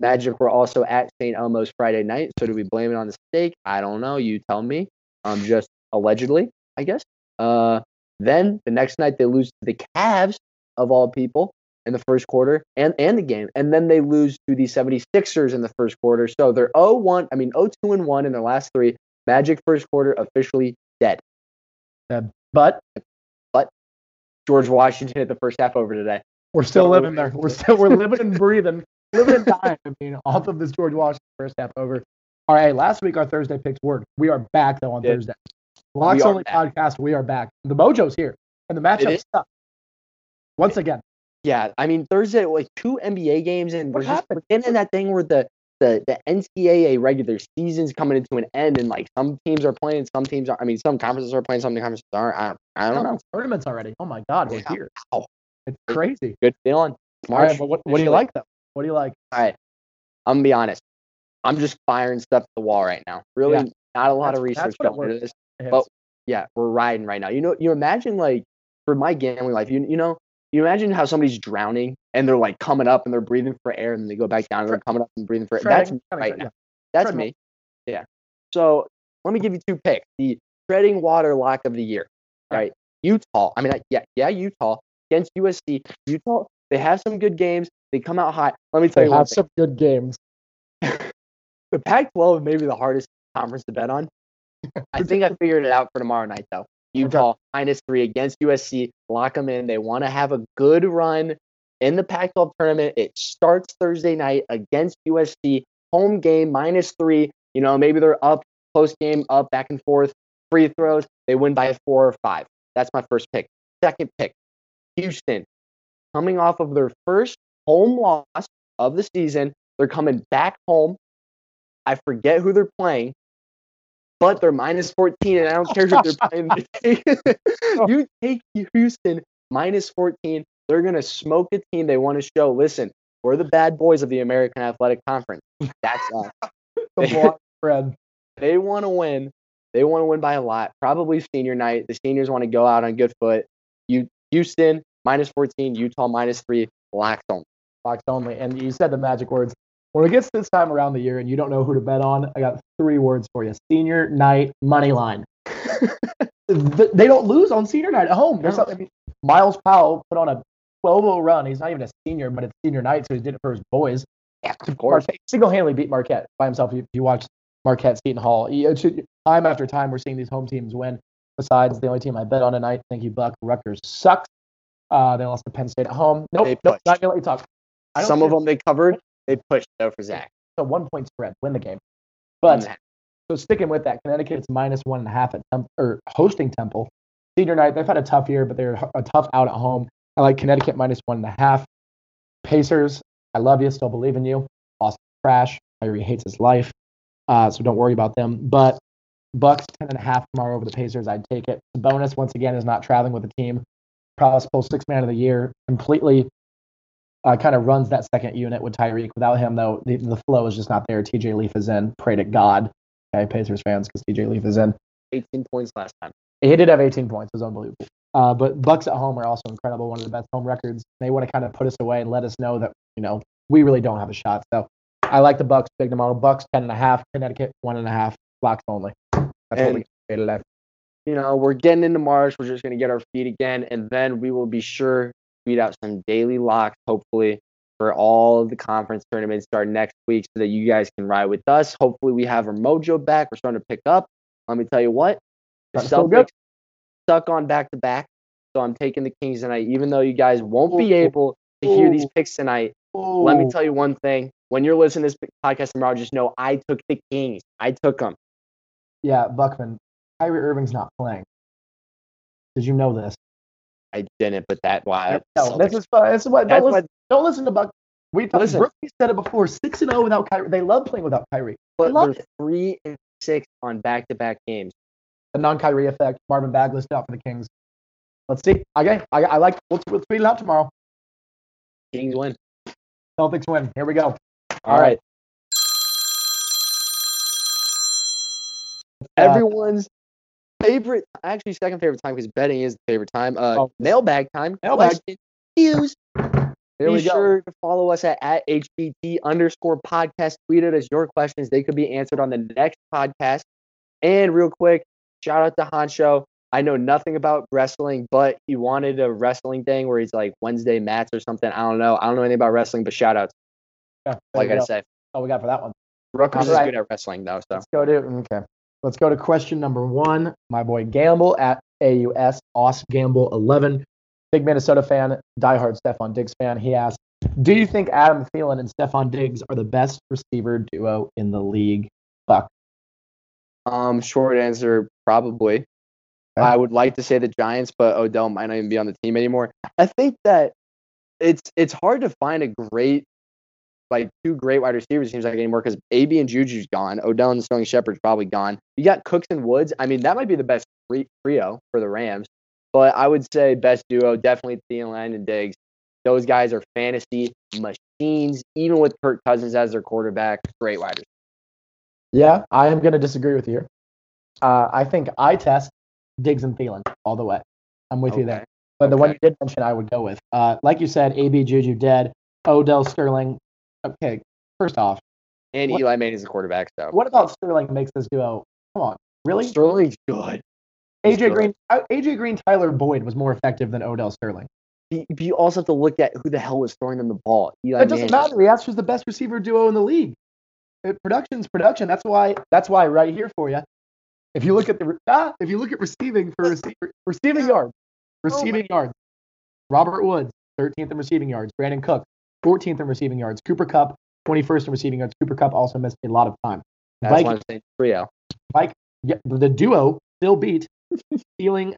Magic were also at St. Elmo's Friday night. So do we blame it on the steak? I don't know. You tell me. Um, just allegedly, I guess. Uh, then the next night they lose to the Cavs of all people in the first quarter and, and the game. And then they lose to the 76ers in the first quarter. So they're 0-1, I mean 0-2 and 1 in their last three. Magic first quarter officially dead. but but George Washington hit the first half over today. we're still So- living there. We're still we're living and breathing, living and dying. I mean, off of this George Washington first half over. All right, last week our Thursday picks worked. We are back though on Yeah. Thursday. Locks only back. podcast. We are back. The mojo's here, and the matchup stuck. Once again, Yeah, I mean Thursday like two NBA games and What we're just happened? we're getting in that thing where the the the NCAA regular season's coming into an end and like some teams are playing, some teams are. I mean, some conferences are playing, some conferences aren't. I, I don't know. tournaments already. Oh my God, we're Yeah. here. Wow. It's crazy. Good feeling. All right, March. but what, what do you like though? What do you like? All right, I'm gonna be honest. I'm just firing stuff at the wall right now. Really, Yeah. not a lot That's- of research it going into this. Hits. yeah, we're riding right now. You know, you imagine like for my gambling life, you you know, you imagine how somebody's drowning and they're like coming up and they're breathing for air and they go back down and they're coming up and breathing for air. That's me right now. That's me. Yeah. So let me give you two picks. The treading water lock of the year. Right. Utah. I mean, yeah, yeah, Utah against USC. Utah. They have some good games. They come out hot. Let me tell They you one have some good games. The Pac-12 may be the hardest conference to bet on. I think I figured it out for tomorrow night, though. Utah minus three against USC. Lock them in. They want to have a good run in the Pac-12 tournament. It starts Thursday night against USC. Home game minus three. You know, maybe they're up, close game, up, back and forth. Free throws. They win by four or five. That's my first pick. Second pick, Houston. Coming off of their first home loss of the season, they're coming back home. I forget who they're playing, but they're minus 14, and I don't care who they're playing. you take Houston minus 14. They're going to smoke a team. They want to show, listen, We're the bad boys of the American Athletic Conference. That's us. The spread. they want to win. They want to win by a lot. Probably senior night. The seniors want to go out on good foot. You Houston minus 14, Utah minus three, locks on. Fox only. And you said the magic words. When it gets this time around the year and you don't know who to bet on, I got three words for you: senior night money line. They don't lose on senior night at home. There's No. something. I mean, Myles Powell put on a 12-0 run. He's not even a senior, but it's senior night, so he did it for his boys. Yeah, of course. Single-handedly beat Marquette by himself. If you watch Marquette Seton Hall, time after time we're seeing these home teams win. Besides the only team I bet on tonight, thank you, Buck. Rutgers sucks. Uh, they lost to Penn State at home. Nope, nope not gonna let you talk. Some of them they covered. They pushed though for Zach. a one point spread, win the game. But so sticking with that, Connecticut's minus one and a half at Temp- or hosting Temple. Senior night, they've had a tough year, but they're a tough out at home. I like Connecticut minus one and a half. Pacers, I love you, still believe in you. Boston trash. Kyrie hates his life, uh, so don't worry about them. But Bucks ten and a half tomorrow over the Pacers. I'd take it. Sabonis once again is not traveling with the team. Probably pull six man of the year. Completely uh, kind of runs that second unit with Tyreke. Without him, though, the, the flow is just not there. TJ Leaf is in. Pray to God, okay, Pacers fans, because TJ Leaf is in. 18 points last time. He did have 18 points. It was unbelievable. Uh, but Bucks at home are also incredible. One of the best home records. They want to kind of put us away and let us know that you know we really don't have a shot. So I like the Bucks big tomorrow. Bucks 10 and a half. Connecticut one and a half. Blocks only. That's what And- we say left. You know, we're getting into March. We're just going to get our feet again, and then we will be sure tweet out some daily locks, hopefully, for all of the conference tournaments start next week so that you guys can ride with us. Hopefully, we have our mojo back. We're starting to pick up. Let me tell you what, the Starting to feel good. Celtics stuck on back to back. So I'm taking the Kings tonight, even though you guys won't be able to hear these picks tonight. Let me tell you one thing. When you're listening to this podcast tomorrow, just know I took the Kings. I took them. Yeah, Buckman. Kyrie Irving's not playing. Did you know this? I didn't, but that why. No, this is fun. This is what. That's Don't why don't listen to Buck. We. Listen. Brookie said it before. Six and zero without Kyrie. They love playing without Kyrie. but they're three and six on back-to-back games. The non-Kyrie effect. Marvin Bagley out for the Kings. Let's see. Okay, I, I like. We'll, we'll tweet it out tomorrow. Kings win. Celtics win. Here we go. All right. Uh, Everyone's favorite, actually second favorite time because betting is the favorite time. Uh, Oh. mailbag time. Mailbag. Question News. Here Be we go. sure to follow us at, at HBT underscore podcast. Tweet at us your questions. They could be answered on the next podcast. And real quick, shout out to Honcho. I know nothing about wrestling, but he wanted a wrestling thing where he's like Wednesday mats or something. I don't know. I don't know anything about wrestling, but shout outs. Yeah, All there I you gotta go. say. All we got for that one. Rutgers is good at wrestling though, so Let's go to okay. Let's go to question number one. My boy Gamble at AUS Os Gamble eleven, big Minnesota fan, diehard Stefon Diggs fan. He asked, "Do you think Adam Thielen and Stefon Diggs are the best receiver duo in the league?" Fuck. Um, short answer, probably. Okay. I would like to say the Giants, but Odell might not even be on the team anymore. I think that it's it's hard to find a great like two great wide receivers. Seems like anymore because AB and Juju's gone. Odell and Sterling Shepard's probably gone. You got Cooks and Woods. I mean, that might be the best trio for the Rams. But I would say best duo definitely Thielen and Diggs. Those guys are fantasy machines, even with Kirk Cousins as their quarterback. Great wide receivers. Yeah, I am going to disagree with you. Uh, I think I test Diggs and Thielen all the way. I'm with you there. Okay. But the one you did mention, I would go with. Uh, like you said, AB Juju dead. Odell Sterling. Okay, first off, And What- Eli Manning a quarterback, so what about Sterling makes this duo? Come on, really? Sterling's good. AJ Sterling. Green, uh, AJ Green, Tyler Boyd was more effective than Odell Sterling. You, you also have to look at who the hell was throwing them the ball. Eli It doesn't Manning. matter. He asked who's the best receiver duo in the league. Uh, Production's production. That's why. That's why right here for you. If you look at the ah, if you look at receiving for receiver, receiving yards, receiving yards, Robert Woods, 13th in receiving yards. Brandin Cook, 14th in receiving yards. Cooper Kupp, 21st in receiving yards. Cooper Kupp also missed a lot of time. That's Vikings- why I'm saying trio. Yeah, the duo still beat stealing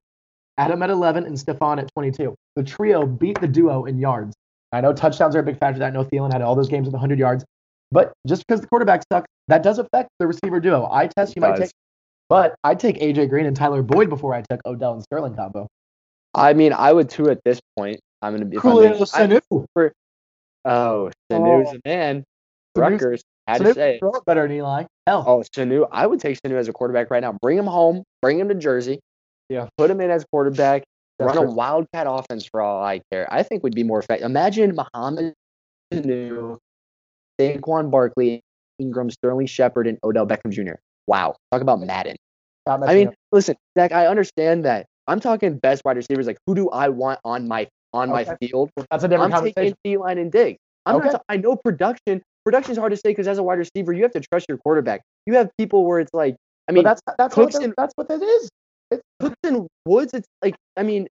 Adam at 11 and Stefan at 22. The trio beat the duo in yards. I know touchdowns are a big factor. That I know Thielen had all those games with 100 yards, but just because the quarterback sucks, that does affect the receiver duo. I test you might Does. take, but I'd take AJ Green and Tyler Boyd before I took Odell and Sterling combo. I mean, I would too at this point. I'm gonna be. if I'm Julio I- Sanu. Oh, Sanu's Oh. a man. Sanu's- Rutgers had to say it. better than Eli. Hell, Oh, Sanu. I would take Sanu as a quarterback right now. Bring him home. Bring him to Jersey. Yeah. Put him in as quarterback. That's run a wildcat offense for all I care. I think would be more effective. Imagine Mohamed Sanu, Saquon Barkley, Engram, Sterling Shepard, and Odell Beckham Jr. Wow. Talk about Madden. I mean, up. listen, Zach, I understand that. I'm talking best wide receivers. Like, who do I want on my on my field? that's a different I'm conversation. taking Thielen and dig. I'm Okay. not. I know production. Production is hard to say because as a wide receiver, you have to trust your quarterback. You have people where it's like, I mean, but that's that's what Cooks it- and- that's what it is. Cooks and Woods. It's like, I mean,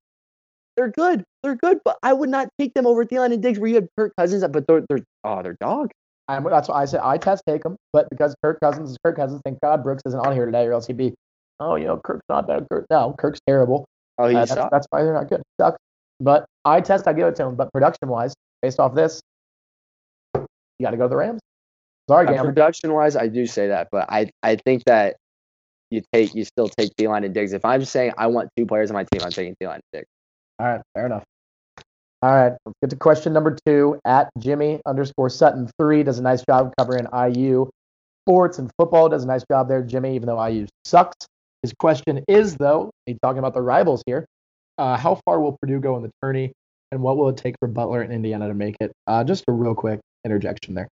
they're good. They're good, but I would not take them over Thielen and Diggs where you have Kirk Cousins, but they're they're oh, they're dog. I'm, that's why I said I test take him, but because Kirk Cousins is Kirk Cousins, thank God Brooks isn't on here today, or else he'd be, oh, you know, Kirk's not that good. No, Kirk's terrible. Oh, he Uh, that's, that's why they're not good. Sucks. But I test, I give it to him. But production wise, based off this, you got to go to the Rams. Sorry, Uh, Gamble. production wise, I do say that, but I I think that you take you still take Thielen and Diggs. If I'm saying I want two players on my team, I'm taking Thielen and Diggs. All right, fair enough. All right, let's get to question number two. At Jimmy underscore Sutton three does a nice job covering IU sports and football. Does a nice job there, Jimmy. Even though IU sucks, his question is though he's talking about the rivals here. Uh, how far will Purdue go in the tourney, and what will it take for Butler and Indiana to make it? Uh, just a real quick interjection there.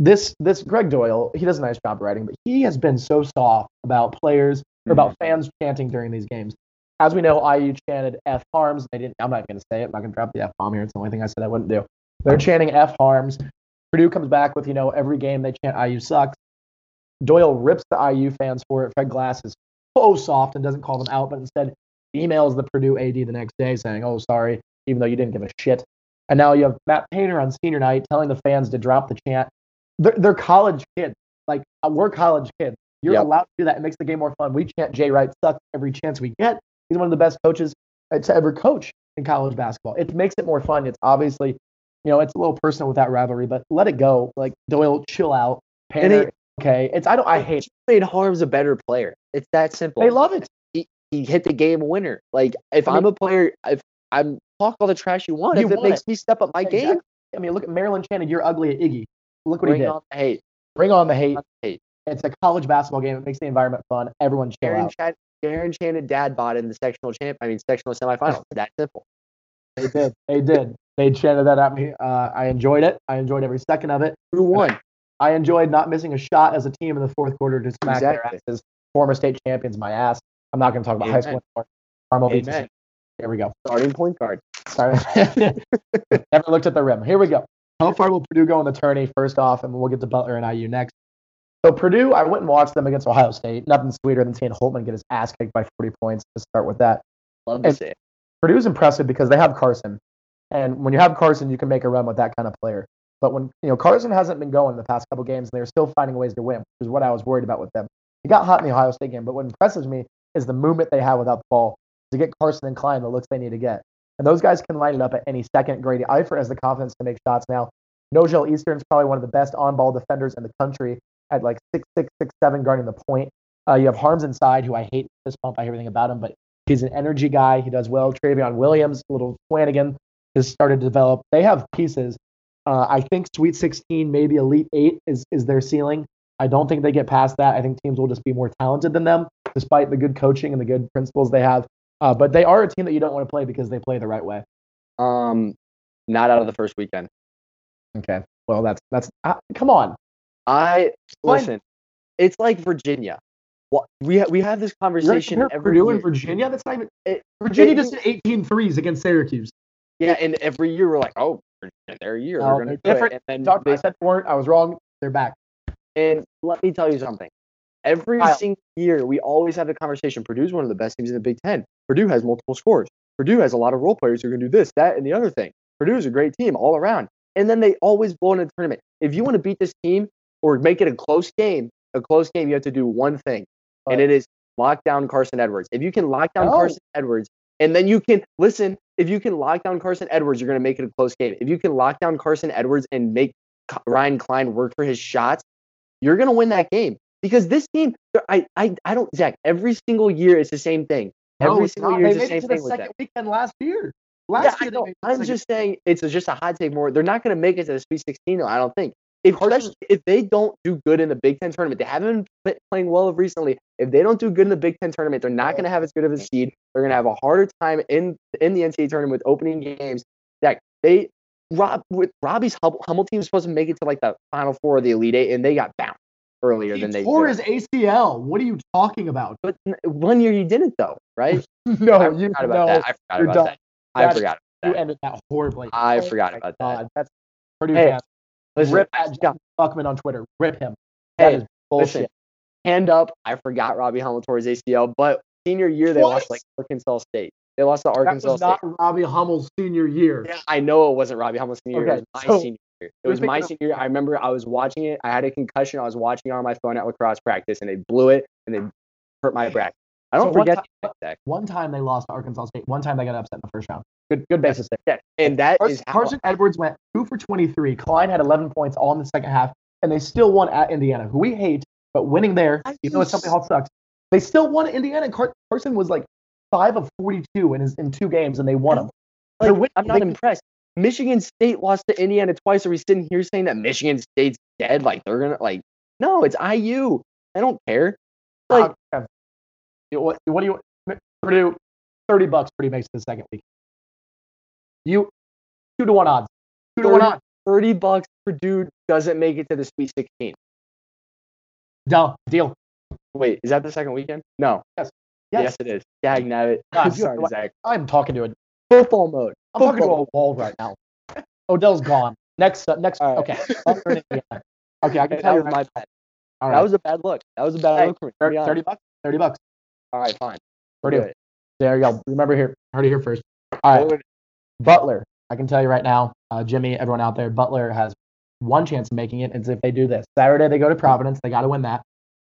This this Gregg Doyel, he does a nice job writing, but he has been so soft about players or about fans chanting during these games. As we know, IU chanted F Haarms. They didn't. I'm not going to say it. I'm not going to drop the F bomb here. It's the only thing I said I wouldn't do. They're chanting F Haarms. Purdue comes back with you know every game they chant IU sucks. Doyel rips the IU fans for it. Fred Glass is so soft and doesn't call them out, but instead emails the Purdue AD the next day saying, "Oh, sorry," even though you didn't give a shit. And now you have Matt Painter on senior night telling the fans to drop the chant. They're, they're college kids. Like uh, we're college kids. You're Yep. allowed to do that. It makes the game more fun. We chant Jay Wright sucks every chance we get. He's one of the best coaches uh, to ever coach in college basketball. It makes it more fun. It's obviously, you know, it's a little personal with that rivalry, but let it go. Like Doyel, chill out. Painter, it- okay. It's I don't I hate. It. made Haarms a better player. It's that simple. They love it. He, hit the game winner. Like if I mean- am a player, if I'm talk all the trash you want, You if it want makes it. me step up my game, Exactly. I mean, look at Maryland chanted, "You're ugly" at Iggy. Look what bring he did. on the hate. Bring on the hate. Bring on the hate. It's a college basketball game. It makes the environment fun. Everyone chill Aaron, out. Chan- Aaron chanted dad bod in the sectional champ. I mean sectional semifinals. that simple. They did. They did. They chanted that at me. Uh, I enjoyed it. I enjoyed every second of it. Who won? I enjoyed not missing a shot as a team in the fourth quarter to smack Exactly. their asses. Former state champions, my ass. I'm not going to talk about high school anymore. Beats us. Amen. Here we go. Starting point guard. Sorry. Never looked at the rim. Here we go. How far will Purdue go in the tourney first off, and we'll get to Butler and IU next. So Purdue, I went and watched them against Ohio State. Nothing sweeter than seeing Holtmann get his ass kicked by 40 points. To start with that, Love to And- see it. Purdue's impressive because they have Carson, and when you have Carson, you can make a run with that kind of player. But when you know Carson hasn't been going the past couple games, and they're still finding ways to win, which is what I was worried about with them. He got hot in the Ohio State game, but what impresses me is the movement they have without the ball to get Carson and Cline the looks they need to get. And those guys can line it up at any second. Grady Eifert has the confidence to make shots now. Nojel Eastern's probably one of the best on-ball defenders in the country at like six six six seven guarding the point. Uh, you have Haarms inside, who I hate this pump. I hear everything about him, but he's an energy guy. He does well. Trevion Williams, little Flanagan, has started to develop. They have pieces. Uh, I think Sweet 16, maybe Elite Eight is is their ceiling. I don't think they get past that. I think teams will just be more talented than them, despite the good coaching and the good principles they have. Uh, but they are a team that you don't want to play because they play the right way. Um, not out of the first weekend. Okay. Well, that's that's uh, come on. I listen. It's like Virginia. What we ha- we have this You're conversation compare every Purdue year. and Virginia. That's not even. It- Virginia it- just did 18 threes against Syracuse. Yeah, and every year we're like, oh, Virginia, they're a year. No, they're gonna they're do it. different. And then Talk, they I said they weren't. I was wrong. They're back. And let me tell you something. Every Kyle. single year, we always have the conversation. Purdue's one of the best teams in the Big Ten. Purdue has multiple scores. Purdue has a lot of role players who can do this, that, and the other thing. Purdue is a great team all around. And then they always blow in the tournament. If you want to beat this team or make it a close game, a close game, you have to do one thing, and it is lock down Carson Edwards. If you can lock down No. Carson Edwards, and then you can listen. If you can lock down Carson Edwards, you're going to make it a close game. If you can lock down Carson Edwards and make Ryan Cline work for his shots, you're going to win that game. Because this team, I, I, I don't, Zach. Every single year, it's the same thing. Every No, it's single not. year, They it's the same it to the thing second weekend last year. Last Yeah, year, they know. made it I'm just saying it's just a hot take more. They're not going to make it to the Sweet 16 though. I don't think. If especially if they don't do good in the Big Ten tournament, they haven't been playing well of recently. If they don't do good in the Big Ten tournament, they're not going to have as good of a seed. They're going to have a harder time in in the NCAA tournament with opening games. That they Rob with Robbie's Hum- Hummel team was supposed to make it to like the Final Four of the Elite Eight, and they got bounced earlier He than they did. tore did. his ACL. What are you talking about? But one year he didn't though, right? No, I you forgot about no, that. I forgot about done. that. I forgot. you about that. ended that horribly. I Oh forgot about that. God, that's Purdue Hey, fans. Listen, Rip at John Buckman on Twitter. Rip him. That Hey, is bullshit. listen, hand up. I forgot Robbie Hummel tore his ACL, but senior year they lost like Arkansas State. They lost to Arkansas. that was State. not Robbie Hummel's senior year. Yeah, I know it wasn't Robbie Hummel's senior year. It was my so senior year. It was my senior year. I remember I was watching it. I had a concussion. I was watching it on my phone at lacrosse practice, and they blew it and they hurt my bracket. I don't So one forget time- that. One time they lost to Arkansas State. One time they got upset in the first round. Good, good basis there. Yeah, and that Carson, is how Carson Edwards went two for 23. Cline had 11 points all in the second half, and they still won at Indiana, who we hate, but winning there, I even though it's something hall sucks, they still won at Indiana. And Car- Carson was like five of 42 in his in two games, and they won them. Like, They're. I'm not They- impressed. Michigan State lost to Indiana twice. Are we sitting here saying that Michigan State's dead? Like they're gonna like no, it's IU. I don't care. Like Uh, what, what do you Purdue? 30 bucks. Purdue makes it the second week. You two to one odds. Two to one 30 odds. 30 bucks Purdue doesn't make it to the Sweet 16. Deal. Deal. Wait, is that the second weekend? No. Yes. Yes, Yes. it is. Dag nabbit. I'm sorry, Zach. I'm talking to a Football mode. I'm talking to a wall right now. Odell's gone. Next, uh, next. Right. Okay. Butler and Indiana. Okay, I can tell you. my bad. all That was a bad look. That was a bad Hey, look for me. Thirty, 30 bucks. Thirty bucks. All right, fine. Purdue. Do it. There you go. Remember here. Heard it here first. All right. Butler. I can tell you right now, uh, Jimmy, everyone out there, Butler has one chance of making it. It's if they do this. Saturday they go to Providence. They got to win that.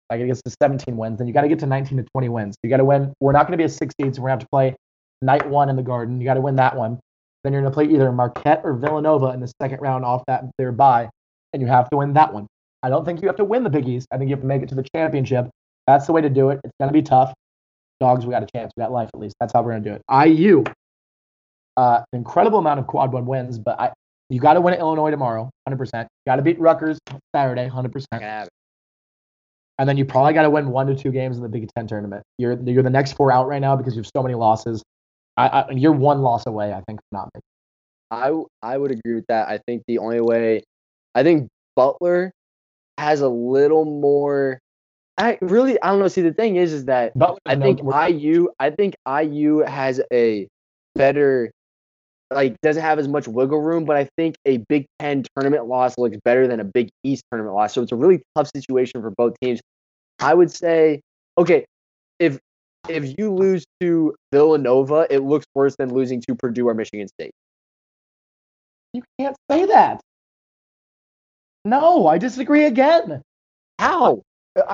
Like it gets to 17 wins. Then you got to get to 19 to 20 wins. You got to win. We're not going to be a six seed, so we're going to have to play night one in the Garden. You got to win that one. Then you're going to play either Marquette or Villanova in the second round off that their bye, and you have to win that one. I don't think you have to win the Big East. I think you have to make it to the championship. That's the way to do it. It's going to be tough. Dogs, we got a chance. We got life at least. That's how we're going to do it. IU, uh, an incredible amount of quad one wins, but I you got to win at Illinois tomorrow, 100%. Got to beat Rutgers Saturday, 100%. I can have it. And then you probably got to win one to two games in the Big Ten tournament. You're you're the next four out right now because you have so many losses. I, I you're one loss away, I think, not making. I I would agree with that. I think the only way, I think Butler has a little more. I really I don't know. See, the thing is, is that Butler, I think IU I think IU has a better like doesn't have as much wiggle room, but I think a Big Ten tournament loss looks better than a Big East tournament loss. So it's a really tough situation for both teams. I would say, okay, if if you lose to Villanova, it looks worse than losing to Purdue or Michigan State. you can't say that. No, I disagree again. How?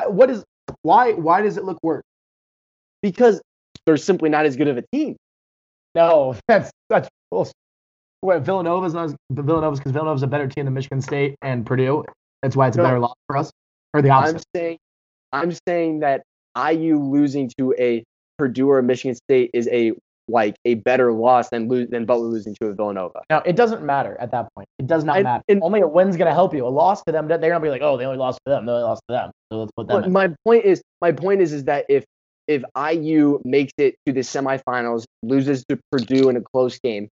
What is why why does it look worse? Because they're simply not as good of a team. No, that's that's bullshit. What Villanova's not as, Villanova's because Villanova's a better team than Michigan State and Purdue. That's why it's a No. better loss for us, or the opposite. I'm saying, I'm saying that IU losing to a Purdue or Michigan State is a like a better loss than lose than Butler losing to a Villanova. No, it doesn't matter at that point. It does not I- matter. and- only a win's going to help you. A loss to them, they're going to be like, oh, they only lost to them. They only lost to them. So let's put them my point is, my point is, is that if if IU makes it to the semifinals, loses to Purdue in a close game,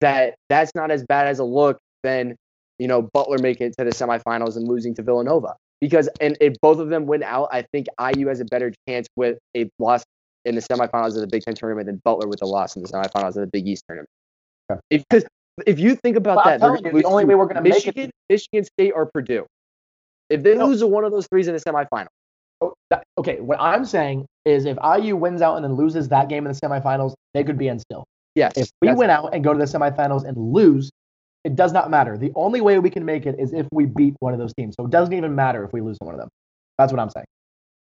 that that's not as bad as a look than you know Butler making it to the semifinals and losing to Villanova. Because and if both of them win out, I think IU has a better chance with a loss in the semifinals of the Big Ten tournament than Butler with a loss in the semifinals of the Big East tournament. Okay. If, because if you think about Well, that, they're telling gonna you, the only way we're gonna make it- Michigan, Michigan State, or Purdue. If they No. lose one of those threes in the semifinal. Oh, that- okay, what I'm saying is if IU wins out and then loses that game in the semifinals, they could be in still. Yes. If we that's- win out and go to the semifinals and lose, it does not matter. The only way we can make it is if we beat one of those teams. So it doesn't even matter if we lose to one of them. That's what I'm saying.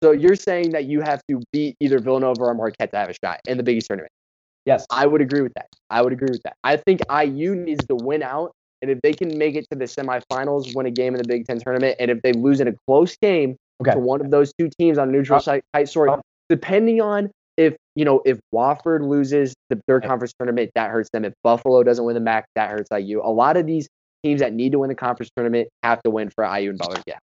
So you're saying that you have to beat either Villanova or Marquette to have a shot in the Big East tournament. Yes. I would agree with that. I would agree with that. I think IU needs to win out, and if they can make it to the semifinals, win a game in the Big Ten tournament, and if they lose in a close game Okay. to one of those two teams on neutral Uh, site, site sort, um, depending on if you know if Wofford loses the third conference tournament, that hurts them. If Buffalo doesn't win the MAC, that hurts IU. A lot of these teams that need to win the conference tournament have to win for IU and Butler. Yeah.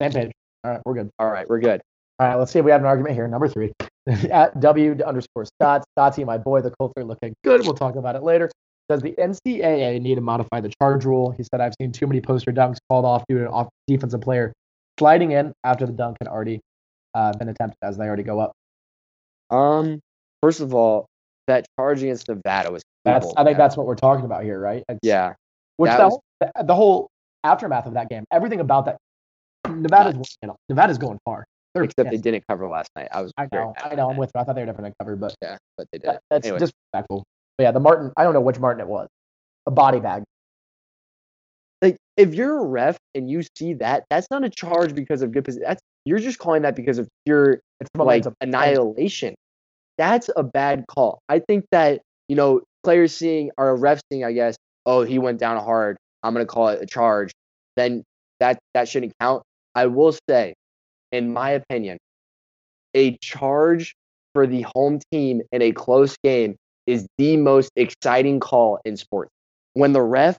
Same page. All right, we're good. All right, we're good. All right, let's see if we have an argument here. Number three, at W underscore Scott. Scotty, my boy, the Colts are looking good. We'll talk about it later. Does the NCAA need to modify the charge rule? He said, I've seen too many poster dunks called off due to an off defensive player sliding in after the dunk had already uh, been attempted as they already go up. Um, first of all, that charge against Nevada was. That's I think that's what we're talking about here, right? It's- Yeah, Which that the, was- whole, the, whole aftermath of that game, everything about that, Nevada's Nevada's going far. They're except they didn't cover last night. I was. I know, I know. I'm with you. I thought they were definitely covered, but Yeah, but they did. that, that's Anyway. disrespectful. But yeah, the Martin. I don't know which Martin it was. A body bag. like if you're a ref and you see that, that's not a charge because of good position. That's you're just calling that because of pure It's like momentum. annihilation. That's a bad call. I think that you know players seeing or a ref seeing, I guess, oh he went down hard. I'm gonna call it a charge. Then that that shouldn't count. I will say, in my opinion, a charge for the home team in a close game is the most exciting call in sports. When the ref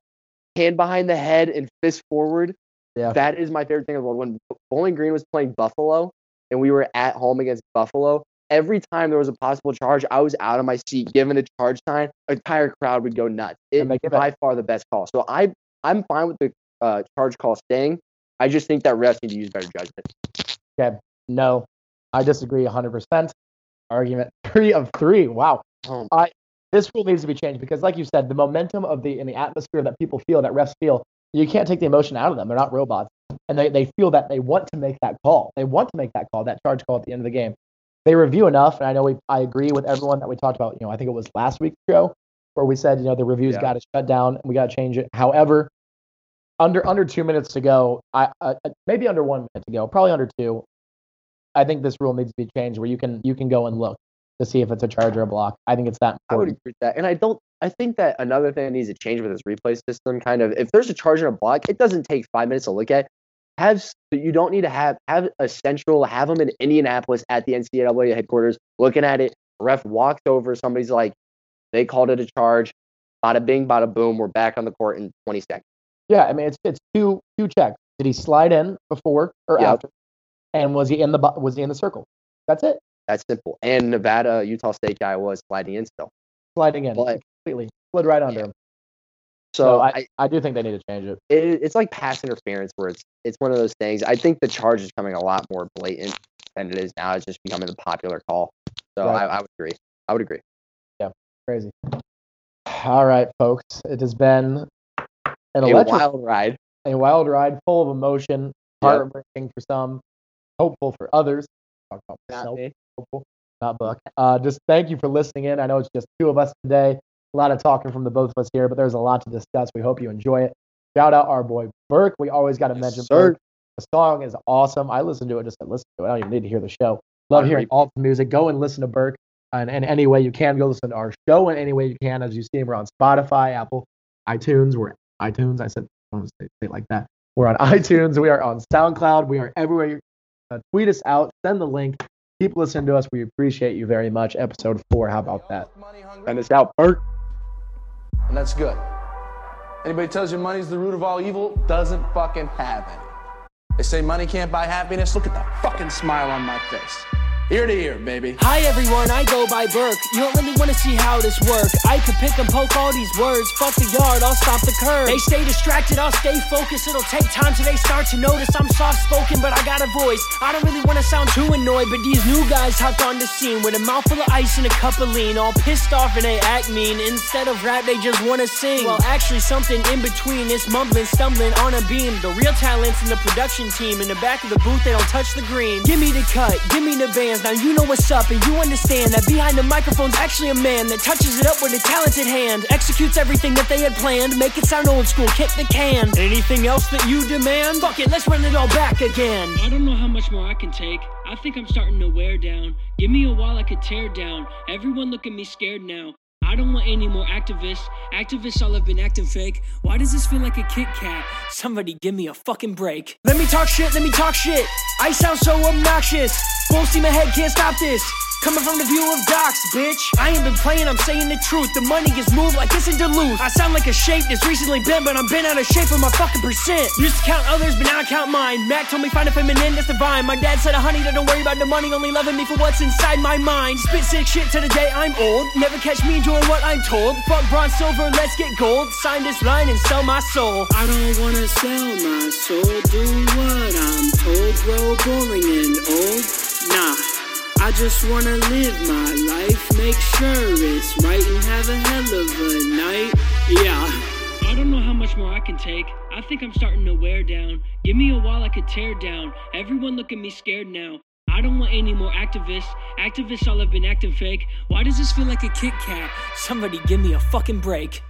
hand behind the head and fist forward, Yeah. that is my favorite thing in the world. When Bowling Green was playing Buffalo and we were at home against Buffalo, every time there was a possible charge, I was out of my seat giving a charge sign. Entire crowd would go nuts. It And they it- by far the best call. So I I'm fine with the uh, charge call staying. I just think that refs need to use better judgment. Okay. No, I disagree 100%. Argument three of three. Wow. Um, This rule needs to be changed because, like you said, the momentum of the in the atmosphere that people feel, that refs feel, you can't take the emotion out of them. They're not robots, and they, they feel that they want to make that call. They want to make that call, that charge call at the end of the game. They review enough, and I know we I agree with everyone that we talked about. You know, I think it was last week's show where we said, you know, the reviews Yeah. got to shut down and we got to change it. However, under under two minutes to go, I uh, maybe under one minute to go, probably under two. I think this rule needs to be changed where you can you can go and look to see if it's a charge or a block. I think it's that I would agree with that. And I don't I think that another thing that needs to change with this replay system, kind of if there's a charge and a block, it doesn't take five minutes to look at. Have you don't need to have have a central, have them in Indianapolis at the NCAA headquarters looking at it. Ref walks over, somebody's like, they called it a charge. Bada bing, bada boom, we're back on the court in 20 seconds. Yeah, I mean it's it's two two checks. Did he slide in before or Yep. after? And was he in the was he in the circle? That's it. That's simple. And Nevada, Utah State guy was sliding in still. Sliding in But completely slid right under Yeah. him. So I, I, I do think they need to change it. it, it's like pass interference where it's it's one of those things. I think the charge is coming a lot more blatant than it is now. It's just becoming the popular call. So Right. I, I would agree. I would agree. Yeah, crazy. All right, folks. It has been an A wild ride. a wild ride, full of emotion, Yep. heartbreaking for some, hopeful for others. Talk about myself. hopeful, not Buck. Uh, just thank you for listening in. I know it's just two of us today. A lot of talking from the both of us here, but there's a lot to discuss. We hope you enjoy it. Shout out our boy Burke. We always got to mention sir. Burke. The song is awesome. I listen to it just to listen to it. I don't even need to hear the show. Love hearing repeat. all the music. Go and listen to Burke. And in any way you can, go listen to our show in any way you can. As you see, we're on Spotify, Apple, iTunes. We're iTunes. I said, I don't say say it like that. We're on iTunes. We are on SoundCloud. We are everywhere. Uh, tweet us out. Send the link. Keep listening to us. We appreciate you very much. Episode four. How about that? Money hungry, Send us out, Bert. And that's good. Anybody tells you money's the root of all evil doesn't fucking have any. They say money can't buy happiness. Look at the fucking smile on my face. Ear to ear, baby. Hi everyone, I go by Burke. You don't really wanna see how this work. I could pick and poke all these words. Fuck the yard, I'll stop the curb. They stay distracted, I'll stay focused. It'll take time till they start to notice I'm soft spoken, but I got a voice. I don't really wanna sound too annoyed, but these new guys hopped on the scene with a mouthful of ice and a cup of lean. All pissed off and they act mean. Instead of rap, they just wanna sing. Well, actually, something in between. It's mumbling, stumbling on a beam. The real talent's in the production team. In the back of the booth, they don't touch the green. Give me the cut, give me the bands. Now you know what's up, and you understand that behind the microphone's actually a man that touches it up with a talented hand. Executes everything that they had planned. Make it sound old school, kick the can. Anything else that you demand? Fuck it, let's run it all back again. I don't know how much more I can take. I think I'm starting to wear down. Give me a wall I could tear down. Everyone look at me scared now. I don't want any more activists. Activists all have been acting fake. Why does this feel like a Kit Kat? Somebody give me a fucking break. Let me talk shit, let me talk shit. I sound so obnoxious. Full steam ahead, can't stop this. Coming from the view of docs, bitch. I ain't been playing, I'm saying the truth. The money gets moved like it's in Duluth. I sound like a shape that's recently been, but I'm been out of shape for my fucking percent. Used to count others, but now I count mine. Mac told me find a feminine that's divine. My dad said, honey, don't worry about the money, only loving me for what's inside my mind. Spit sick shit to the day I'm old. Never catch me doing what I'm told. Fuck bronze, silver, let's get gold. Sign this line and sell my soul. I don't wanna sell my soul, do what I'm told. Grow boring and old. Nah. I just wanna live my life, make sure it's right, and have a hell of a night. Yeah. I don't know how much more I can take. I think I'm starting to wear down. Give me a wall I could tear down. Everyone look at me scared now. I don't want any more activists. Activists all have been acting fake. Why does this feel like a Kit Kat? Somebody give me a fucking break.